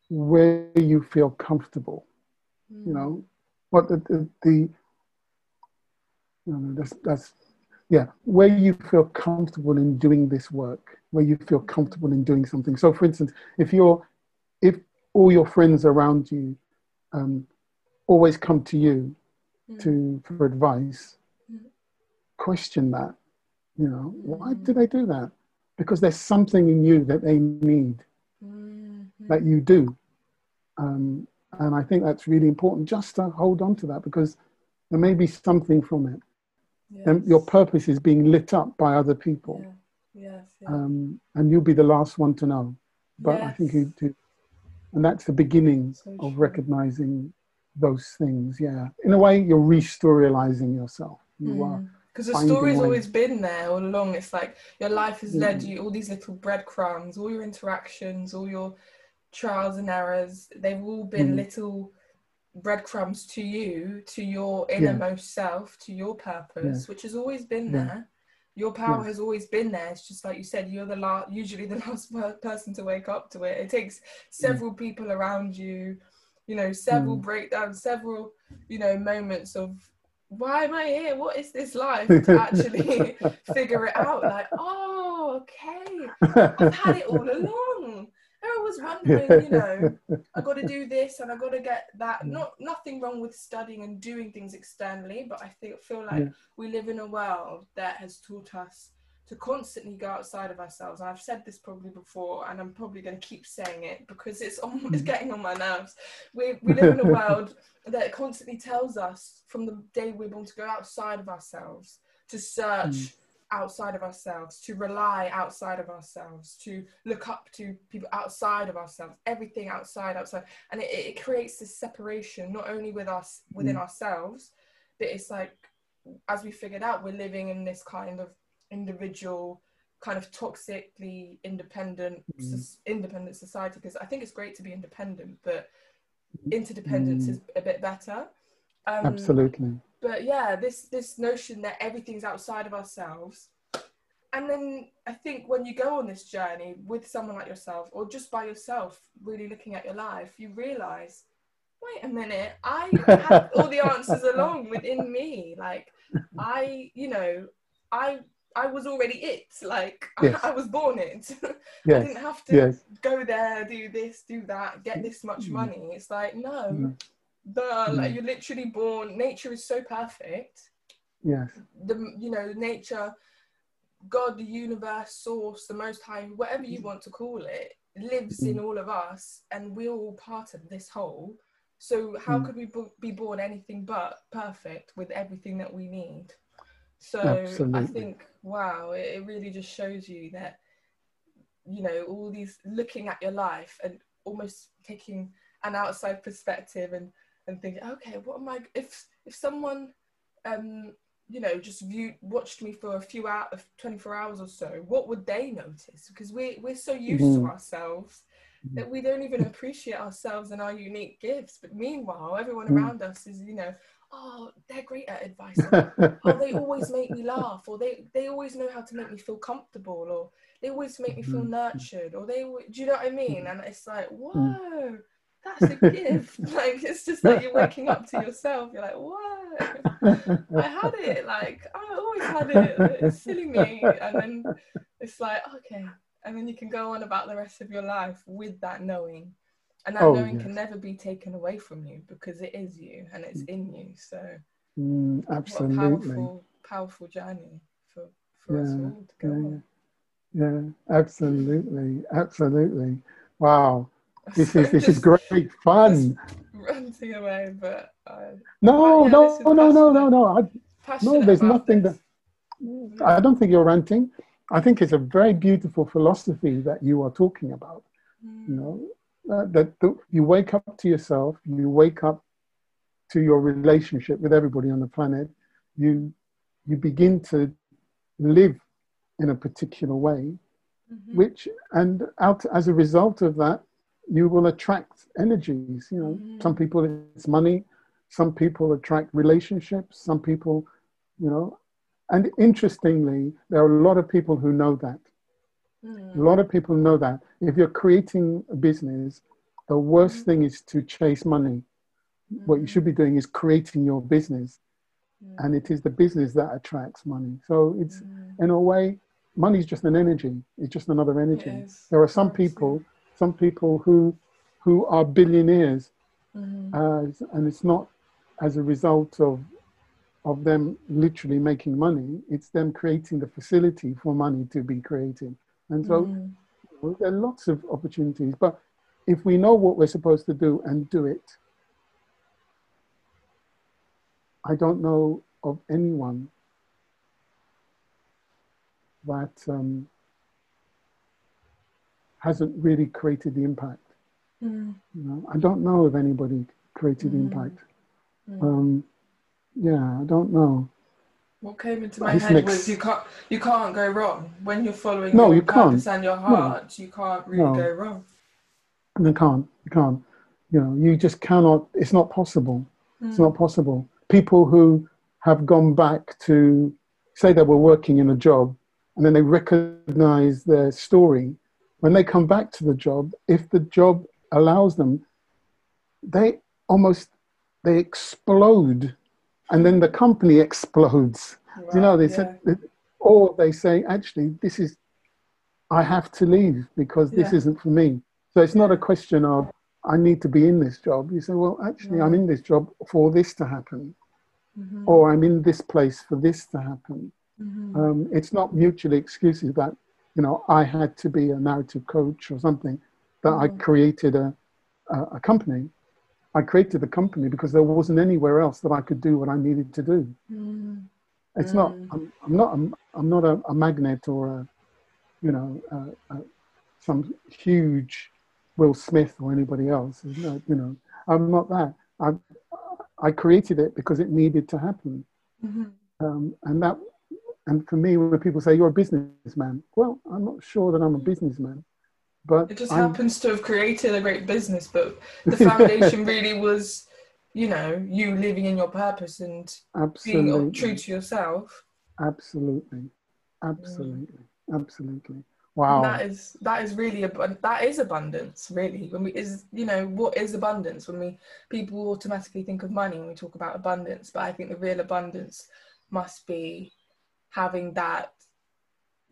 Speaker 2: where you feel comfortable. Mm. You know, what the the, the you know, that's that's yeah, where you feel comfortable in doing this work, where you feel comfortable in doing something. So, for instance, if you're, if all your friends around you um, always come to you mm. to for advice, mm. question that. You know, why do they do that? Because there's something in you that they need mm-hmm. that you do. Um, and I think that's really important just to hold on to that because there may be something from it yes. and your purpose is being lit up by other people.
Speaker 1: Yeah. Yes,
Speaker 2: yeah. um, and you'll be the last one to know. But yes. I think you do, and that's the beginning so of true. recognizing those things. Yeah, in a way, you're re-storializing yourself. You mm. are
Speaker 1: because the story's always been there all along. It's like your life has led mm. you all these little breadcrumbs, all your interactions, all your trials and errors. They've all been mm. little breadcrumbs to you, to your innermost yeah. self, to your purpose, yeah. which has always been yeah. there. Your power has always been there. It's just like you said, you're the last, usually the last person to wake up to it. It takes several people around you, you know, several mm. breakdowns, several, you know, moments of why am I here? What is this life? To actually figure it out. Like, oh, okay, I've had it all along. I was wondering, you know, I got to do this and I got to get that. Not nothing wrong with studying and doing things externally, but I think feel like yeah. we live in a world that has taught us to constantly go outside of ourselves. And I've said this probably before, and I'm probably going to keep saying it because it's on, it's mm. getting on my nerves. We we live in a world that constantly tells us from the day we're born to go outside of ourselves, to search. Mm outside of ourselves, to rely outside of ourselves, to look up to people outside of ourselves, everything outside, outside. And it, it creates this separation, not only with us within mm. ourselves, but it's like, as we figured out, we're living in this kind of individual, kind of toxically independent, mm. independent society. Because I think it's great to be independent, but interdependence mm. is a bit better.
Speaker 2: Um, Absolutely
Speaker 1: but yeah this this notion that everything's outside of ourselves and then i think when you go on this journey with someone like yourself or just by yourself really looking at your life you realize wait a minute i have all the answers along within me like i you know i I was already it. Like yes. I, I, was born it. yes. I didn't have to yes. go there, do this, do that, get this much mm. money. It's like no, mm. The mm. like you're literally born. Nature is so perfect.
Speaker 2: Yes.
Speaker 1: The you know nature, God, the universe, source, the Most High, whatever you want to call it, lives mm. in all of us, and we're all part of this whole. So how mm. could we be born anything but perfect with everything that we need? So Absolutely. I think wow, it, it really just shows you that you know all these looking at your life and almost taking an outside perspective and and thinking, okay, what am I? If if someone, um, you know, just viewed watched me for a few hours, twenty four hours or so, what would they notice? Because we we're so used mm-hmm. to ourselves that we don't even appreciate ourselves and our unique gifts. But meanwhile, everyone mm-hmm. around us is, you know, oh, they're great at advice. oh, they always make me laugh, or they they always know how to make me feel comfortable, or they always make me feel mm-hmm. nurtured, or they, do you know what I mean? And it's like, mm. whoa that's a gift. like it's just like you're waking up to yourself. You're like, what? I had it. Like I always had it. It's silly me. And then it's like, okay. And then you can go on about the rest of your life with that knowing. And that oh, knowing yes. can never be taken away from you because it is you and it's in you. So
Speaker 2: mm, absolutely.
Speaker 1: powerful, powerful journey for, for yeah, us all to go
Speaker 2: yeah,
Speaker 1: on.
Speaker 2: Yeah, absolutely. Absolutely. Wow this is this is great fun.
Speaker 1: Ranting away, but I,
Speaker 2: no, yeah, no, no, no, no, no, no, I, no. There's nothing this. that I don't think you're ranting. I think it's a very beautiful philosophy that you are talking about. Mm. You know, uh, that the, you wake up to yourself, you wake up to your relationship with everybody on the planet. You you begin to live in a particular way, mm-hmm. which and out as a result of that, you will attract energies. You know, mm. some people it's money, some people attract relationships, some people, you know, and interestingly, there are a lot of people who know that. Mm. A lot of people know that. If you're creating a business, the worst mm. thing is to chase money. What you should be doing is creating your business. And it is the business that attracts money. So it's, in a way, money is just an energy. It's just another energy. Yes. There are some people some people who who are billionaires, mm-hmm. uh, and it's not as a result of of them literally making money. It's them creating the facility for money to be created, and so mm-hmm. well, there are lots of opportunities. But if we know what we're supposed to do and do it, I don't know of anyone that um, hasn't really created the impact. Mm. You know, I don't know if anybody created mm. impact. Mm. Um, yeah, I don't know.
Speaker 1: What came into my head was you can't you can't go wrong when you're following no, your you purpose can't. and your heart. No. You can't really no. go wrong.
Speaker 2: You can't. You can't. You know, you just cannot. It's not possible. It's not possible. People who have gone back to say they were working in a job and then they recognize their story when they come back to the job, if the job allows them, they almost they explode, and then the company explodes. Right, you know, they yeah. said, or they say, actually, this is, I have to leave because this yeah. isn't for me. So it's not a question of I need to be in this job. You say, well, actually, I'm in this job for this to happen, mm-hmm. or I'm in this place for this to happen. Mm-hmm. Um, it's not mutually exclusive that you know I had to be a narrative coach or something that mm-hmm. I created a, a, a company. I created the company because there wasn't anywhere else that I could do what I needed to do. Mm. It's not. Mm. I'm, I'm, not. I'm, I'm not a, a, magnet or a, you know, a, some huge Will Smith or anybody else. You know, I'm not that. I I created it because it needed to happen, mm-hmm. um, and that. And for me, when people say you're a businessman, well, I'm not sure that I'm a businessman, but
Speaker 1: it just I'm, happens to have created a great business. But the foundation really was, you know, you living in your purpose and absolutely. being true to yourself.
Speaker 2: Absolutely, absolutely, mm. absolutely. Wow.
Speaker 1: And that is that is really ab- that is abundance really when we is you know what is abundance when we people automatically think of money when we talk about abundance but I think the real abundance must be having that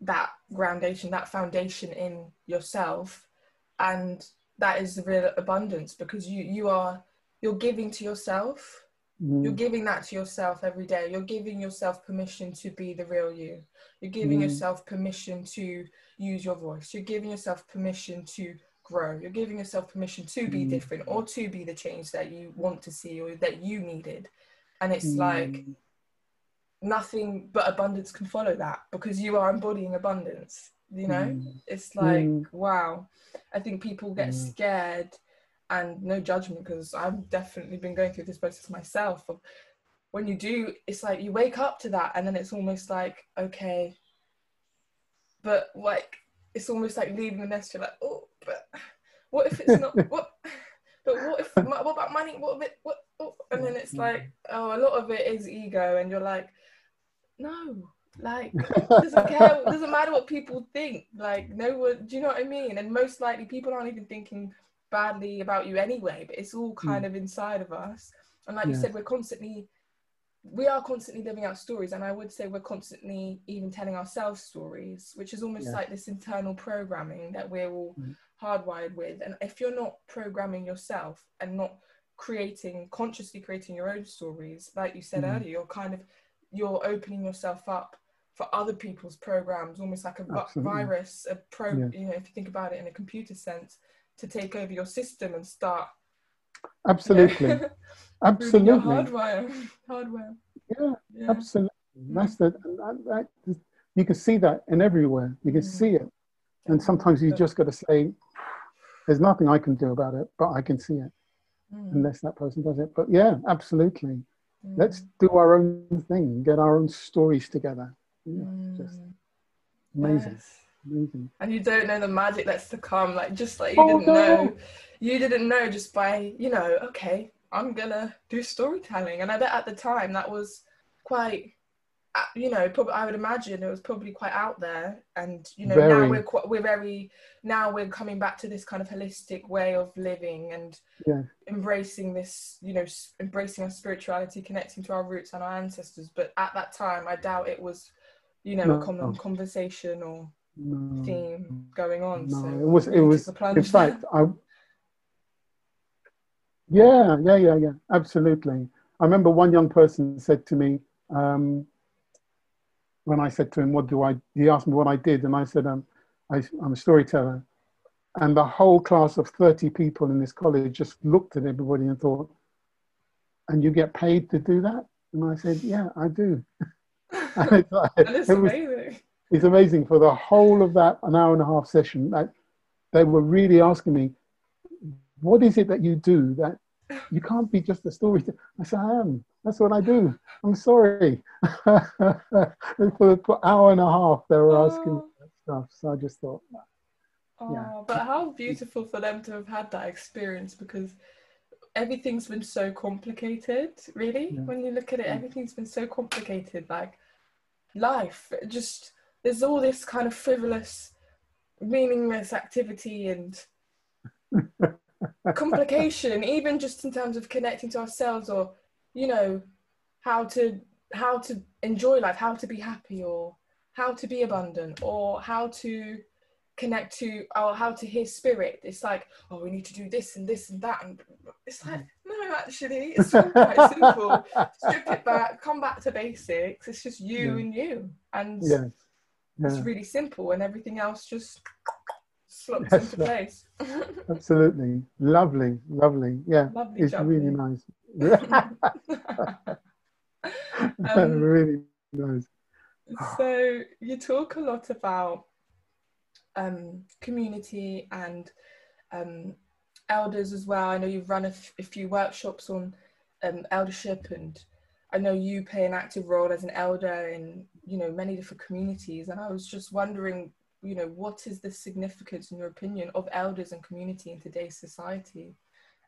Speaker 1: that foundation that foundation in yourself and that is the real abundance because you you are you're giving to yourself mm. you're giving that to yourself every day you're giving yourself permission to be the real you you're giving mm. yourself permission to use your voice. You're giving yourself permission to grow. You're giving yourself permission to be mm. different or to be the change that you want to see or that you needed. And it's like nothing but abundance can follow that because you are embodying abundance. You know, mm. it's like, mm. wow. I think people get mm. scared and no judgment because I've definitely been going through this process myself. When you do, it's like you wake up to that and then it's almost like, okay, but like it's almost like leaving the nest. You're like, oh, but what if it's not? what? But what if? What about money? What of it? What? Oh, and then it's like, oh, a lot of it is ego, and you're like, no, like doesn't care. doesn't matter what people think. Like no one. Do you know what I mean? And most likely, people aren't even thinking badly about you anyway. But it's all kind mm. of inside of us. And like yeah. you said, we're constantly we are constantly living out stories and i would say we're constantly even telling ourselves stories which is almost yeah. like this internal programming that we're all mm. hardwired with and if you're not programming yourself and not creating consciously creating your own stories like you said mm. earlier you're kind of you're opening yourself up for other people's programs almost like a Absolutely. virus a pro yeah. you know if you think about it in a computer sense to take over your system and start
Speaker 2: Absolutely. You know, absolutely.
Speaker 1: hardware. Hardware.
Speaker 2: Yeah, yeah. absolutely. That's the, that, that, you can see that in everywhere. You can mm. see it. And sometimes you just got to say, there's nothing I can do about it, but I can see it. Mm. Unless that person does it. But yeah, absolutely. Mm. Let's do our own thing, get our own stories together. Yeah, just mm. amazing. Yes. Amazing.
Speaker 1: And you don't know the magic that's to come. Like just like you oh, didn't no. know you didn't know just by you know okay i'm gonna do storytelling and i bet at the time that was quite you know probably i would imagine it was probably quite out there and you know very. now we're quite, we're very now we're coming back to this kind of holistic way of living and yeah. embracing this you know embracing our spirituality connecting to our roots and our ancestors but at that time i doubt it was you know no. a common conversation or no. theme going on
Speaker 2: no, so it was it was in fact i yeah, yeah, yeah, yeah, absolutely. I remember one young person said to me, um, when I said to him, What do I, he asked me what I did, and I said, um, I, I'm a storyteller. And the whole class of 30 people in this college just looked at everybody and thought, And you get paid to do that? And I said, Yeah, I do.
Speaker 1: it's like, that is it was, amazing.
Speaker 2: It's amazing for the whole of that an hour and a half session. That they were really asking me, what is it that you do that you can't be just a storyteller?" I said, I am. That's what I do. I'm sorry. for an hour and a half, they were asking oh. that stuff. So I just thought,
Speaker 1: oh, yeah. But how beautiful for them to have had that experience because everything's been so complicated, really. Yeah. When you look at it, everything's been so complicated. Like life, just there's all this kind of frivolous, meaningless activity and complication, even just in terms of connecting to ourselves or, you know, how to how to enjoy life, how to be happy or how to be abundant or how to connect to oh how to hear spirit. It's like oh we need to do this and this and that. And it's like mm-hmm. no actually it's all quite simple. Strip it back come back to basics. It's just you yeah. and you. And
Speaker 2: yes.
Speaker 1: yeah. it's really simple and everything else just slots yes, into place.
Speaker 2: Absolutely. Lovely. Lovely. Yeah. Lovely it's really nice um, really nice
Speaker 1: so you talk a lot about um, community and um, elders as well. I know you've run a, f- a few workshops on um, eldership, and I know you play an active role as an elder in you know many different communities. And I was just wondering, you know, what is the significance, in your opinion, of elders and community in today's society?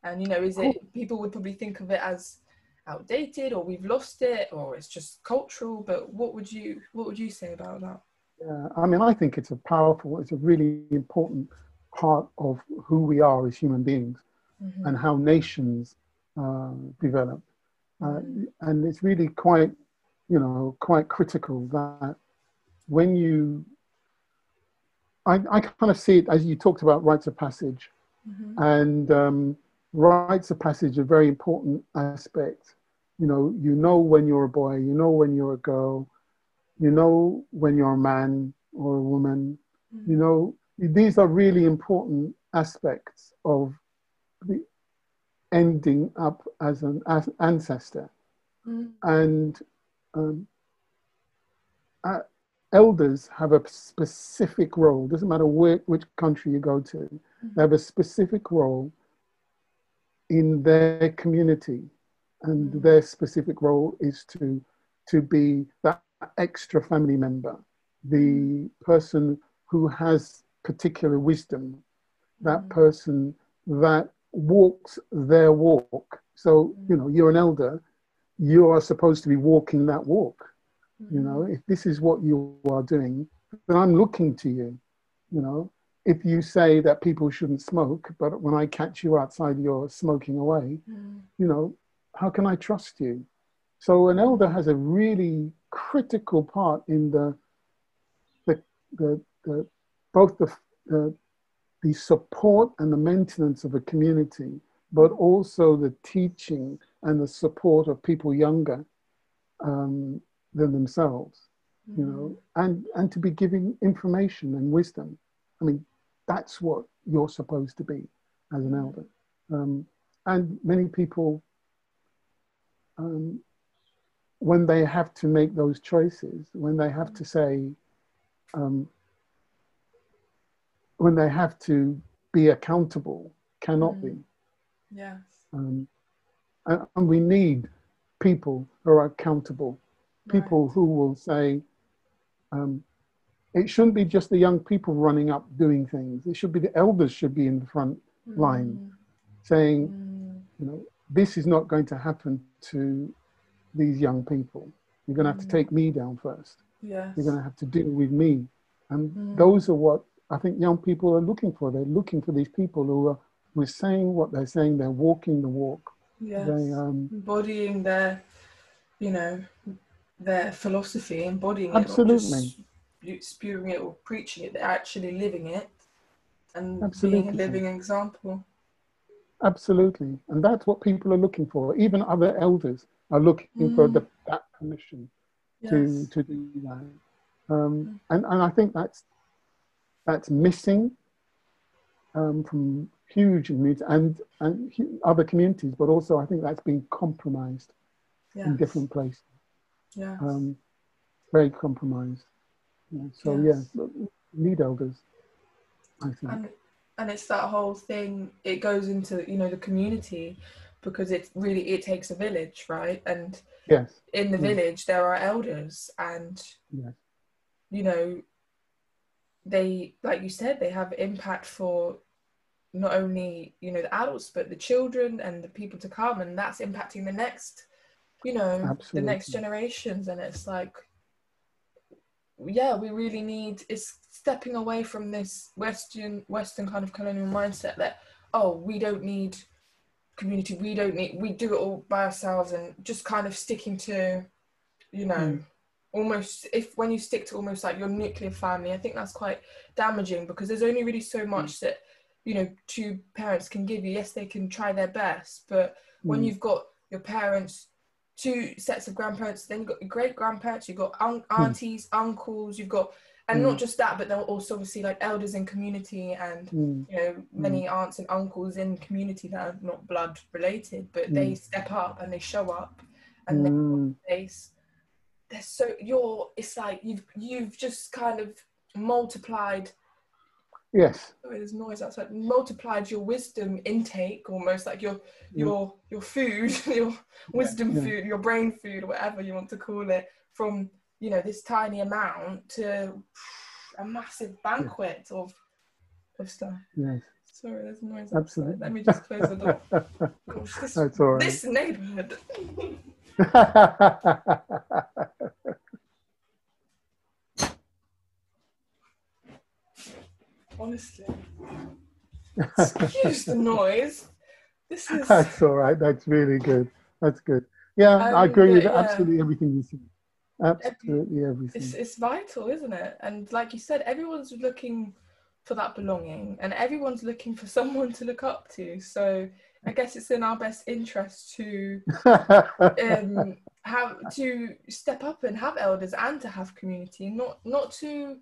Speaker 1: And you know, is it people would probably think of it as outdated, or we've lost it, or it's just cultural? But what would you what would you say about that?
Speaker 2: Yeah, I mean, I think it's a powerful, it's a really important part of who we are as human beings mm-hmm. and how nations uh, develop. Uh, mm-hmm. and it's really quite, you know, quite critical that when you, I, I kind of see it as you talked about rites of passage, mm-hmm. and um, rites of passage are a very important aspect. You know, you know when you're a boy, you know when you're a girl, you know when you're a man or a woman mm-hmm. you know these are really important aspects of the ending up as an as ancestor mm-hmm. and um, uh, elders have a specific role doesn't matter where, which country you go to mm-hmm. they have a specific role in their community and mm-hmm. their specific role is to to be that extra family member, the person who has particular wisdom, that mm. person that walks their walk. So, you know, you're an elder, you are supposed to be walking that walk. You know, mm. if this is what you are doing, then I'm looking to you. You know, if you say that people shouldn't smoke, but when I catch you outside, you're smoking away, mm. you know, how can I trust you? So an elder has a really critical part in the the, the, the both the, the the support and the maintenance of a community, but also the teaching and the support of people younger um, than themselves, mm-hmm. you know, mm-hmm. and, and to be giving information and wisdom. I mean, that's what you're supposed to be as an elder. Um, and many people um, when they have to make those choices, when they have to say, um, when they have to be accountable, cannot mm. be.
Speaker 1: Yes.
Speaker 2: Um, and, and, we need people who are accountable, people right. who will say, um, it shouldn't be just the young people running up doing things. It should be the elders should be in the front mm. line, saying, mm. you know, this is not going to happen to these young people. You're going to have to mm. take me down first.
Speaker 1: Yes.
Speaker 2: You're going to have to deal with me. And mm. those are what I think young people are looking for. They're looking for these people who are, who are saying what they're saying. They're walking the walk.
Speaker 1: Yes. They, um, embodying their, you know, their philosophy, embodying
Speaker 2: absolutely.
Speaker 1: it, spewing it or preaching it. They're actually living it and absolutely. being a living example.
Speaker 2: Absolutely. And that's what people are looking for. Even other elders are looking mm. for the, that permission yes. to, to do that. Um, and, and I think that's, that's missing um, from huge and, and other communities, but also I think that's been compromised yes. in different places.
Speaker 1: Yeah.
Speaker 2: Um, very compromised. So yes. yeah, need elders, I think.
Speaker 1: And, and it's that whole thing, it goes into, you know, the community because it really it takes a village right and
Speaker 2: yes
Speaker 1: in the
Speaker 2: yes.
Speaker 1: village there are elders and
Speaker 2: yes.
Speaker 1: you know they like you said they have impact for not only you know the adults but the children and the people to come and that's impacting the next you know Absolutely. the next generations and it's like yeah we really need is stepping away from this western western kind of colonial mindset that oh we don't need community we don't need we do it all by ourselves and just kind of sticking to you know mm. almost if when you stick to almost like your nuclear family, I think that's quite damaging because there's only really so much mm. that you know two parents can give you. Yes, they can try their best, but mm. when you've got your parents, two sets of grandparents, then you've got great grandparents, you've got un- mm. aunties, mm. uncles, you've got and not just that, but then also obviously like elders in community and you know many aunts and uncles in community that are not blood related, but they step up and they show up and mm. they they're so you're it's like you've you've just kind of multiplied
Speaker 2: yes
Speaker 1: sorry there's noise outside multiplied your wisdom intake almost like your mm. your your food your wisdom yeah. food your brain food whatever you want to call it from you know this tiny amount to a massive banquet yeah. of of stuff
Speaker 2: yes
Speaker 1: sorry there's noise
Speaker 2: absolutely
Speaker 1: outside. let me just close the door Gosh, this,
Speaker 2: That's all right.
Speaker 1: this neighborhood Honestly. Excuse the noise. This is.
Speaker 2: That's all right. That's really good. That's good. Yeah, um, I agree with yeah. absolutely everything you said. Absolutely everything.
Speaker 1: It's, it's vital, isn't it? And like you said, everyone's looking for that belonging and everyone's looking for someone to look up to. So I guess it's in our best interest to um, have to step up and have elders and to have community, not not to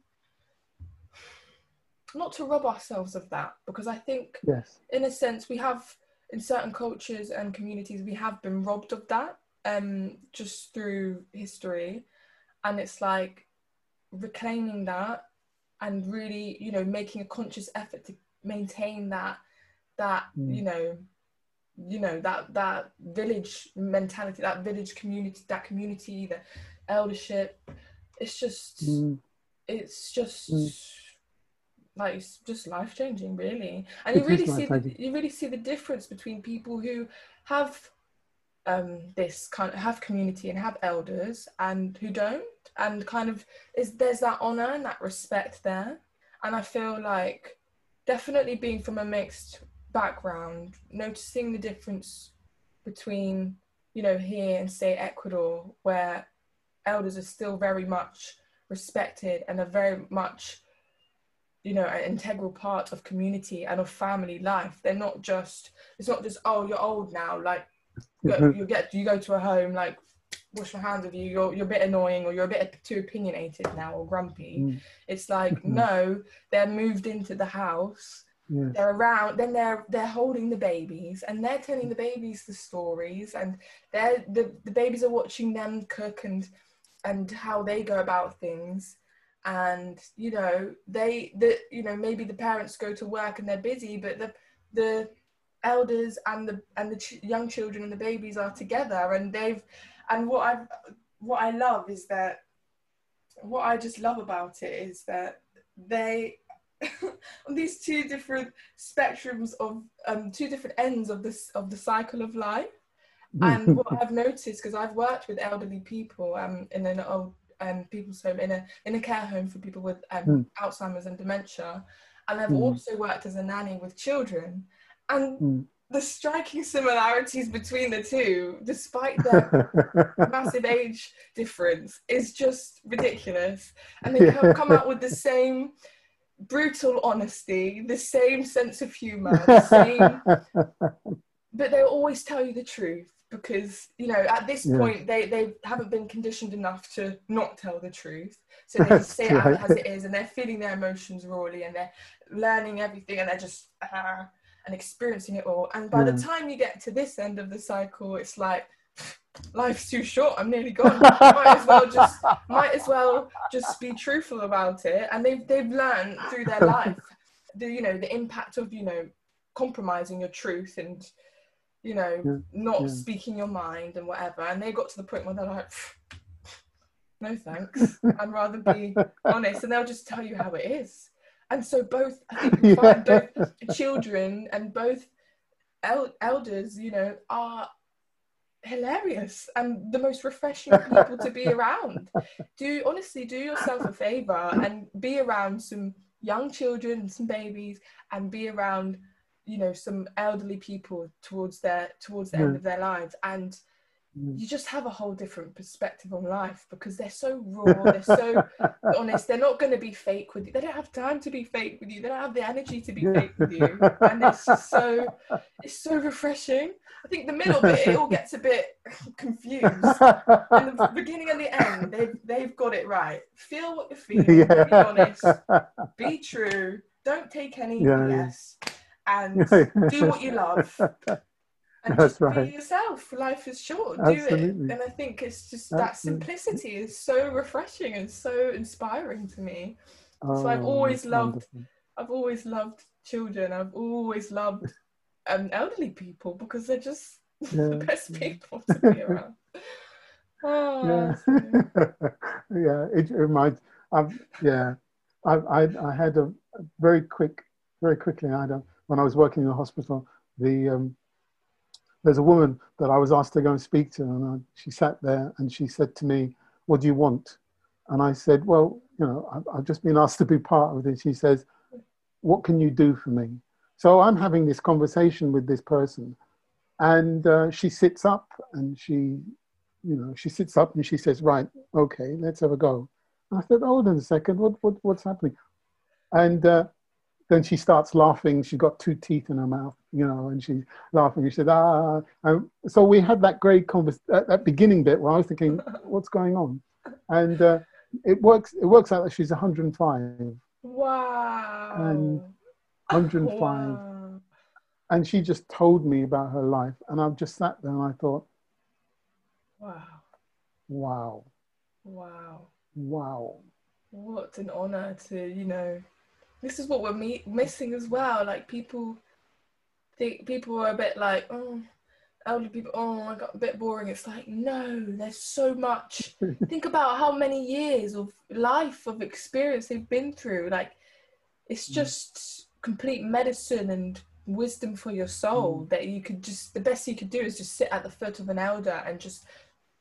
Speaker 1: not to rob ourselves of that because I think
Speaker 2: yes.
Speaker 1: in a sense we have in certain cultures and communities we have been robbed of that um just through history and it's like reclaiming that and really you know making a conscious effort to maintain that that mm. you know you know that that village mentality that village community that community the eldership it's just mm. it's just mm. Like it's just life changing really. And it you really see the, you really see the difference between people who have um this kind of have community and have elders and who don't. And kind of is there's that honor and that respect there. And i feel like definitely being from a mixed background, noticing the difference between, you know, here and say Ecuador, where elders are still very much respected and are very much, you know, an integral part of community and of family life. They're not just, it's not just, oh, you're old now, like you get you go to a home like wash your hands of you you're, you're a bit annoying or you're a bit too opinionated now or grumpy mm. it's like mm-hmm. no they're moved into the house Yes. They're around, then they're they're holding the babies and they're telling the babies the stories and they're the, the babies are watching them cook and and how they go about things and you know they the you know maybe the parents go to work and they're busy but the the elders and the and the ch- young children and the babies are together and they've and what i what i love is that what i just love about it is that they on these two different spectrums of um, two different ends of this of the cycle of life. And what I've noticed, because I've worked with elderly people um, in an old um, people's home, in a in a care home for people with um, mm. Alzheimer's and dementia, and I've mm. also worked as a nanny with children, and mm. the striking similarities between the two, despite their massive age difference, is just ridiculous. And they yeah. come out with the same brutal honesty, the same sense of humour, the same, but they'll always tell you the truth because you know at this yeah. point they they haven't been conditioned enough to not tell the truth. So they just say it as it is and they're feeling their emotions rawly and they're learning everything and they're just uh, and experiencing it all. And by yeah. the time you get to this end of the cycle it's like life's too short. I'm nearly gone. Might as well just might as well just be truthful about it. And they've they've learned through their life the you know the impact of you know compromising your truth and you know yeah, not yeah. speaking your mind and whatever. And they got to the point where they're like no thanks. I'd rather be honest. And they'll just tell you how it is. And so both i think find both children and both el- elders you know are hilarious and the most refreshing people to be around. Do honestly do yourself a favor and be around some young children and some babies and be around you know some elderly people towards their towards the end of their lives and mm. you just have a whole different perspective on life because they're so raw, they're so honest. They're not going to be fake with you. They don't have time to be fake with you. They don't have the energy to be fake with you, and it's just so it's so refreshing. I think the middle bit it all gets a bit confused. In the beginning and the end, they've they've got it right. Feel what you're feeling. Yeah. Be honest. Be true. Don't take any yeah. yes, and do what you love and That's just right. be yourself. Life is short. Absolutely. Do it. And I think it's just Absolutely. that simplicity is so refreshing and so inspiring to me. Oh, so I've oh, always loved wonderful. I've always loved children. I've always loved um, elderly people because they're just yeah. the best people to be around. Oh,
Speaker 2: yeah, yeah. It reminds. I've, yeah, I, I, I had a very quick, very quickly. I had a, when I was working in the hospital. The um, there's a woman that I was asked to go and speak to, and I, she sat there and she said to me, "What do you want?" And I said, "Well, you know, I've, I've just been asked to be part of it." She says, "What can you do for me?" So I'm having this conversation with this person, and uh, she sits up and she, you know, she sits up and she says, "Right, okay, let's have a go." And I said, "Hold on a second, what, what what's happening?" And uh, then she starts laughing. She's got two teeth in her mouth, you know, and she's laughing. She said, ah. And so we had that great conversation, that, that, beginning bit where I was thinking, what's going on? And uh, it works. It works out that she's 105.
Speaker 1: Wow.
Speaker 2: And 105. Wow. And she just told me about her life, and I've just sat there and I thought,
Speaker 1: wow,
Speaker 2: wow,
Speaker 1: wow,
Speaker 2: wow.
Speaker 1: What an honor to you know this is what we're me- missing as well. Like people think people are a bit like, oh, elderly people, oh, I got a bit boring. It's like, no, there's so much. think about how many years of life, of experience they've been through. Like, it's mm. just complete medicine and wisdom for your soul mm. that you could just, the best you could do is just sit at the foot of an elder and just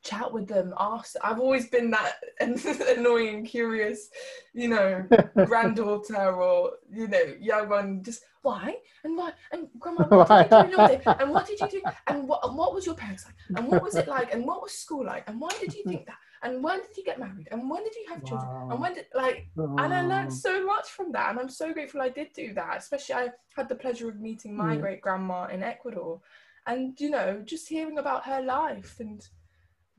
Speaker 1: chat with them ask i've always been that annoying curious you know granddaughter or you know young one just why? And why and grandma what did you do day and what did you do? And what, what was your parents like? And what was it like? And what was school like? And why did you think that? And when did you get married? And when did you have children? Wow. and when did like and i learned so much from that and i'm so grateful i did do that especially i had the pleasure of meeting my mm. great grandma in ecuador and you know just hearing about her life and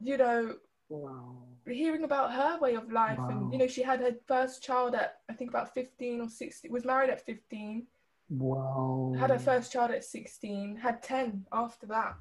Speaker 1: you know, wow. hearing about her way of life, wow. and you know, she had her first child at I think about fifteen or sixteen. Was married at fifteen.
Speaker 2: Wow.
Speaker 1: Had her first child at sixteen. Had ten after that,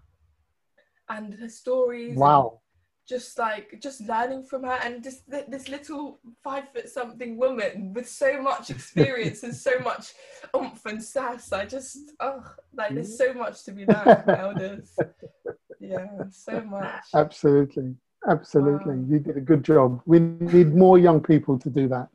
Speaker 1: and her stories.
Speaker 2: Wow.
Speaker 1: Just like just learning from her, and just th- this little five foot something woman with so much experience and so much oomph and sass. I just oh, like there's hmm? so much to be learned from elders. Yeah, so much.
Speaker 2: Absolutely. Absolutely. Wow. You did a good job. We need more young people to do that,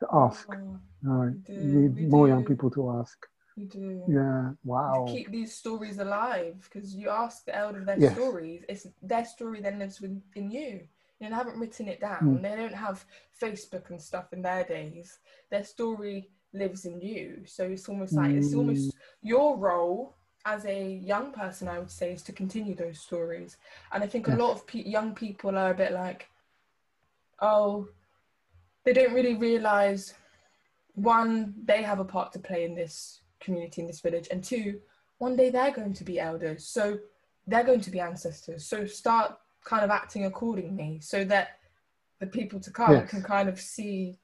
Speaker 2: to ask. Oh, no, you need we more do. young people to ask.
Speaker 1: We do.
Speaker 2: Yeah. Wow.
Speaker 1: To keep these stories alive because you ask the elder their yes. stories, it's their story then lives within you. You know, they haven't written it down. Mm. They don't have Facebook and stuff in their days. Their story lives in you. So it's almost like mm. it's almost your role as a young person, I would say, is to continue those stories. And I think a lot of pe- young people are a bit like, oh, they don't really realize one, they have a part to play in this community, in this village, and two, one day they're going to be elders. So they're going to be ancestors. So start kind of acting accordingly so that the people to come yes. can kind of see,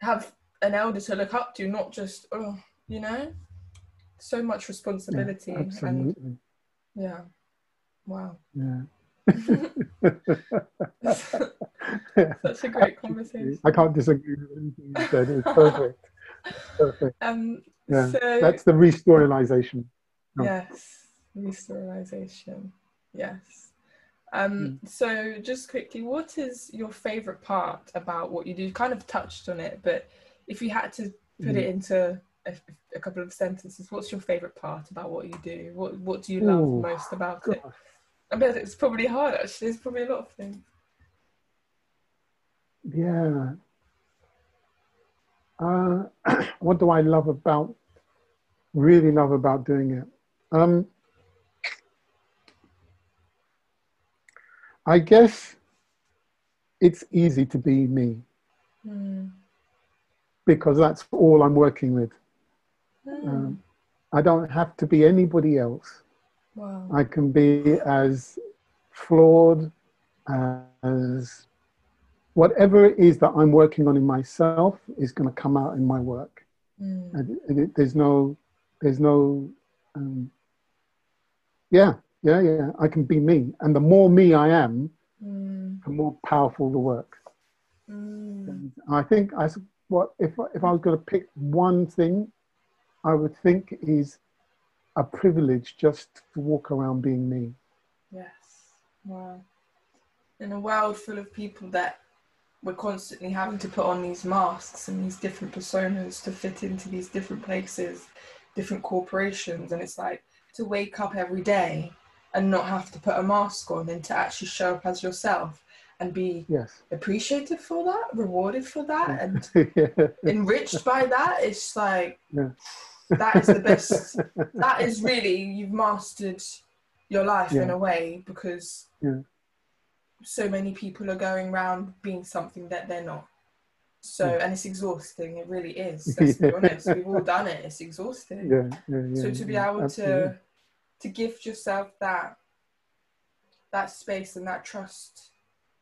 Speaker 1: have an elder to look up to, not just, oh, you know? So much responsibility
Speaker 2: yeah, absolutely.
Speaker 1: and yeah. Wow.
Speaker 2: Yeah.
Speaker 1: Such a great conversation.
Speaker 2: I can't disagree with anything you said. It's perfect. Perfect.
Speaker 1: um
Speaker 2: yeah. So, that's the restorialization
Speaker 1: yes. Restorialization yes. Um, mm. so just quickly, what is your favorite part about what you do? You kind of touched on it, but if you had to put mm. it into a, a, couple of sentences. What's your favourite part about what you do? What What do you love Ooh, most about gosh. it? I bet it's probably hard. Actually, there's probably a lot of things.
Speaker 2: Yeah. Uh, what do I love about? Really love about doing it. Um, I guess it's easy to be me
Speaker 1: Mm.
Speaker 2: because that's all I'm working with.
Speaker 1: Mm.
Speaker 2: Um, I don't have to be anybody else.
Speaker 1: wow.
Speaker 2: I can be as flawed as whatever it is that I'm working on in myself is going to come out in my work.
Speaker 1: Mm.
Speaker 2: And, and it, there's no, there's no, um, yeah, yeah, yeah. I can be me, and the more me I am,
Speaker 1: Mm.
Speaker 2: the more powerful the work.
Speaker 1: Mm.
Speaker 2: I think I what if if I was going to pick one thing, I would think is a privilege just to walk around being me.
Speaker 1: Yes. Wow. In a world full of people that we're constantly having to put on these masks and these different personas to fit into these different places, different corporations, and it's like to wake up every day and not have to put a mask on and to actually show up as yourself and be
Speaker 2: Yes.
Speaker 1: appreciated for that, rewarded for that, and
Speaker 2: yeah.
Speaker 1: enriched by that. It's like
Speaker 2: Yeah.
Speaker 1: That is the best. that is really you've mastered your life in a way because
Speaker 2: Yeah.
Speaker 1: so many people are going around being something that they're not. So
Speaker 2: Yeah.
Speaker 1: and it's exhausting. It really is. Let's be honest. We've all done it. It's exhausting.
Speaker 2: yeah, yeah, yeah.
Speaker 1: so to be
Speaker 2: yeah,
Speaker 1: able
Speaker 2: absolutely.
Speaker 1: to to gift yourself that that space and that trust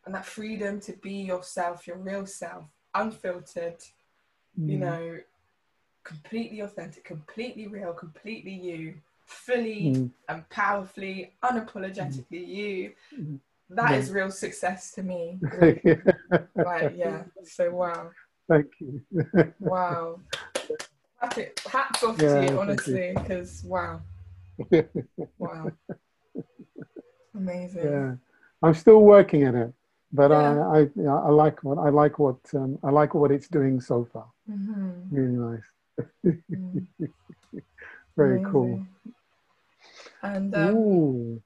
Speaker 1: and that freedom to be yourself, your real self, unfiltered, you
Speaker 2: Mm.
Speaker 1: know, completely authentic, completely real, completely you, fully
Speaker 2: Mm.
Speaker 1: and powerfully, unapologetically you.
Speaker 2: Mm.
Speaker 1: That
Speaker 2: Yeah.
Speaker 1: is real success to me.
Speaker 2: Mm.
Speaker 1: Right, yeah. So wow.
Speaker 2: Thank you.
Speaker 1: Wow. Hats off
Speaker 2: Yeah,
Speaker 1: to you, honestly, because wow. Wow. Amazing.
Speaker 2: yeah, I'm still working at it, but
Speaker 1: Yeah.
Speaker 2: I, I, I like what I like what um, I like what it's doing so far.
Speaker 1: hmm
Speaker 2: Really nice.
Speaker 1: Mm.
Speaker 2: Very cool.
Speaker 1: And um,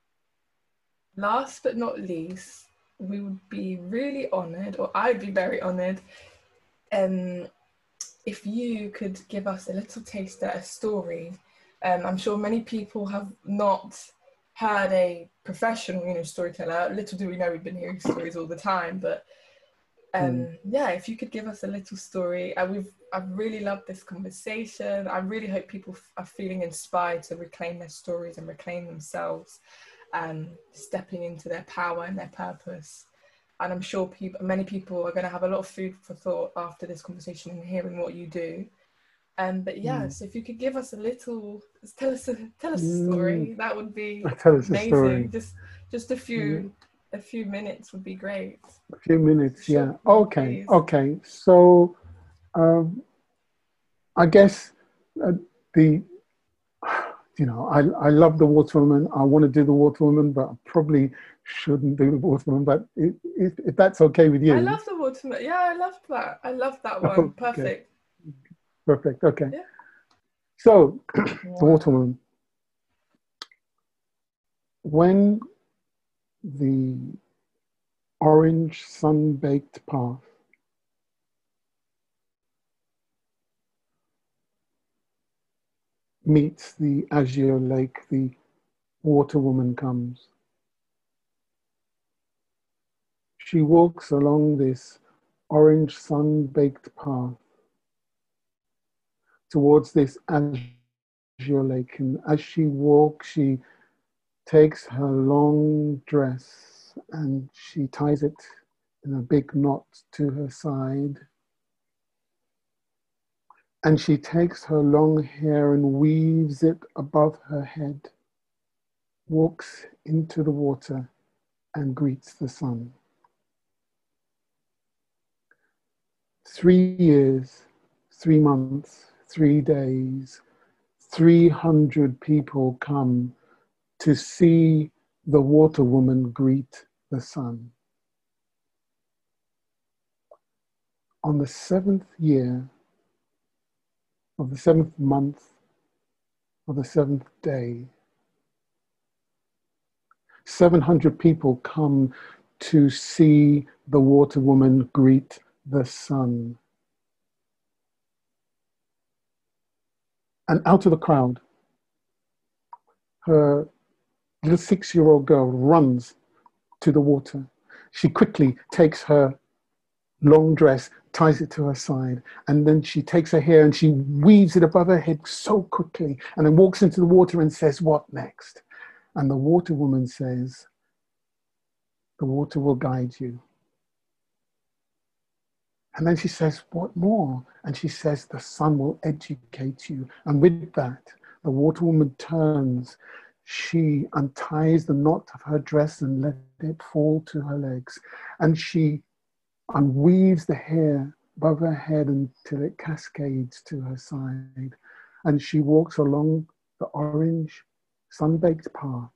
Speaker 1: last but not least, we would be really honoured, or I'd be very honoured, um, if you could give us a little taster, a story. Um, I'm sure many people have not heard a professional, you know, storyteller. Little do we know, we've been hearing stories all the time, but um, yeah, if you could give us a little story, uh, we've I've really loved this conversation. I really hope people f- are feeling inspired to reclaim their stories and reclaim themselves, and stepping into their power and their purpose. And I'm sure people, many people are going to have a lot of food for thought after this conversation and hearing what you do. Um, but yeah,
Speaker 2: Mm.
Speaker 1: so if you could give us a little, tell us a tell us a story, that would be
Speaker 2: Tell us a
Speaker 1: amazing.
Speaker 2: story.
Speaker 1: Just just a few a few minutes would be great.
Speaker 2: A few minutes, yeah. Okay,
Speaker 1: please.
Speaker 2: okay. So, um, I guess uh, the, you know, I, I love the Waterwoman. I want to do the Waterwoman, but I probably shouldn't do the Waterwoman. But if, if, if that's okay with you,
Speaker 1: I love the Waterwoman. Yeah, I love that. I love that one.
Speaker 2: Okay.
Speaker 1: Perfect.
Speaker 2: perfect. Okay.
Speaker 1: Yeah.
Speaker 2: So, the
Speaker 1: Wow.
Speaker 2: Waterwoman. When the orange sun-baked path meets the azure lake, the water woman comes. She walks along this orange sun-baked path towards this azure lake, and as she walks, she takes her long dress and she ties it in a big knot to her side. And she takes her long hair and weaves it above her head, walks into the water, and greets the sun. Three years, three months, three days, 300 people come to see the water woman greet the sun. On the seventh year of the seventh month of the seventh day, 700 people come to see the water woman greet the sun. And out of the crowd, her little six year old girl runs to the water. She quickly takes her long dress, ties it to her side, and then she takes her hair and she weaves it above her head so quickly, and then walks into the water and says, What next? And the water woman says, The water will guide you. And then she says, What more? And she says, The sun will educate you. And with that, the water woman turns. She unties the knot of her dress and let it fall to her legs. And she unweaves the hair above her head until it cascades to her side. And she walks along the orange, sun-baked path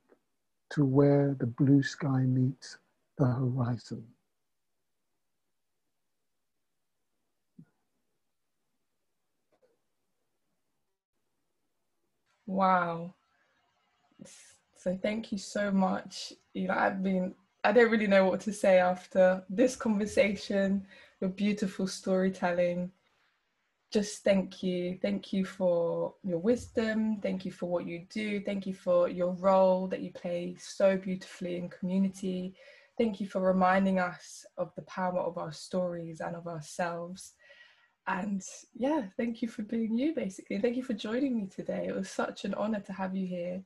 Speaker 2: to where the blue sky meets the horizon.
Speaker 1: Wow. So thank you so much. You know, I've been I don't really know what to say after this conversation, your beautiful storytelling. Just thank you. Thank you for your wisdom. Thank you for what you do. Thank you for your role that you play so beautifully in community. Thank you for reminding us of the power of our stories and of ourselves. And yeah, thank you for being you basically. Thank you for joining me today. It was such an honor to have you here.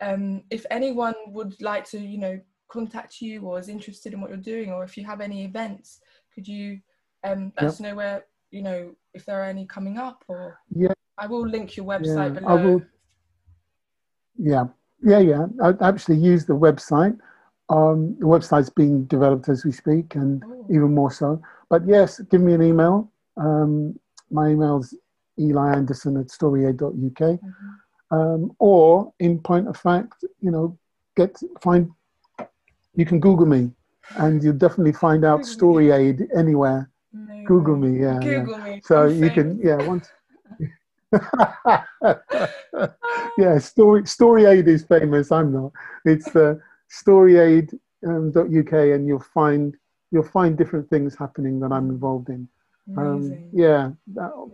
Speaker 1: Um, if anyone would like to, you know, contact you or is interested in what you're doing, or if you have any events, could you um, let yep. us know where, you know, if there are any coming up or?
Speaker 2: Yeah.
Speaker 1: I will link your website
Speaker 2: yeah,
Speaker 1: below. I will.
Speaker 2: Yeah, yeah, yeah. I actually use the website. Um, the website's being developed as we speak, and oh. even more so. But yes, give me an email. Um, my email's Eli Anderson at storyaid.uk. Mm-hmm. Um, or in point of fact, you know, get find you can Google me and you'll definitely find out Story Aid anywhere. Google me, yeah.
Speaker 1: Google
Speaker 2: yeah.
Speaker 1: me.
Speaker 2: So I'm you can, yeah, once. yeah, story story aid is famous. I'm not. It's the storyaid.uk, um, and you'll find you'll find different things happening that I'm involved in. Um, yeah,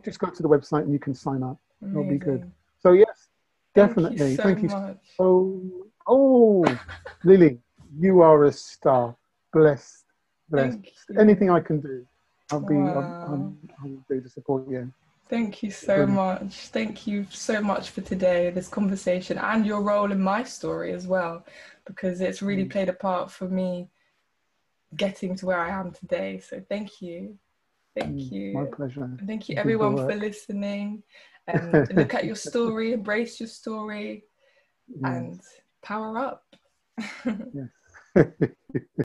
Speaker 2: just go to the website and you can sign up. Amazing. It'll be good. So yes, definitely.
Speaker 1: Thank you
Speaker 2: so,
Speaker 1: Thank you
Speaker 2: so oh, Lily, you are a star. Blessed, blessed. Anything I can do, I'll be. Wow. I'll, I'll do to support you.
Speaker 1: Thank you so Brilliant. much. Thank you so much for today, this conversation, and your role in my story as well, because it's really mm. played a part for me getting to where I am today. So thank you. Thank mm, you.
Speaker 2: My pleasure.
Speaker 1: And thank you, everyone, for listening. Um, look at your story, embrace your story, yes. and power up.
Speaker 2: yes.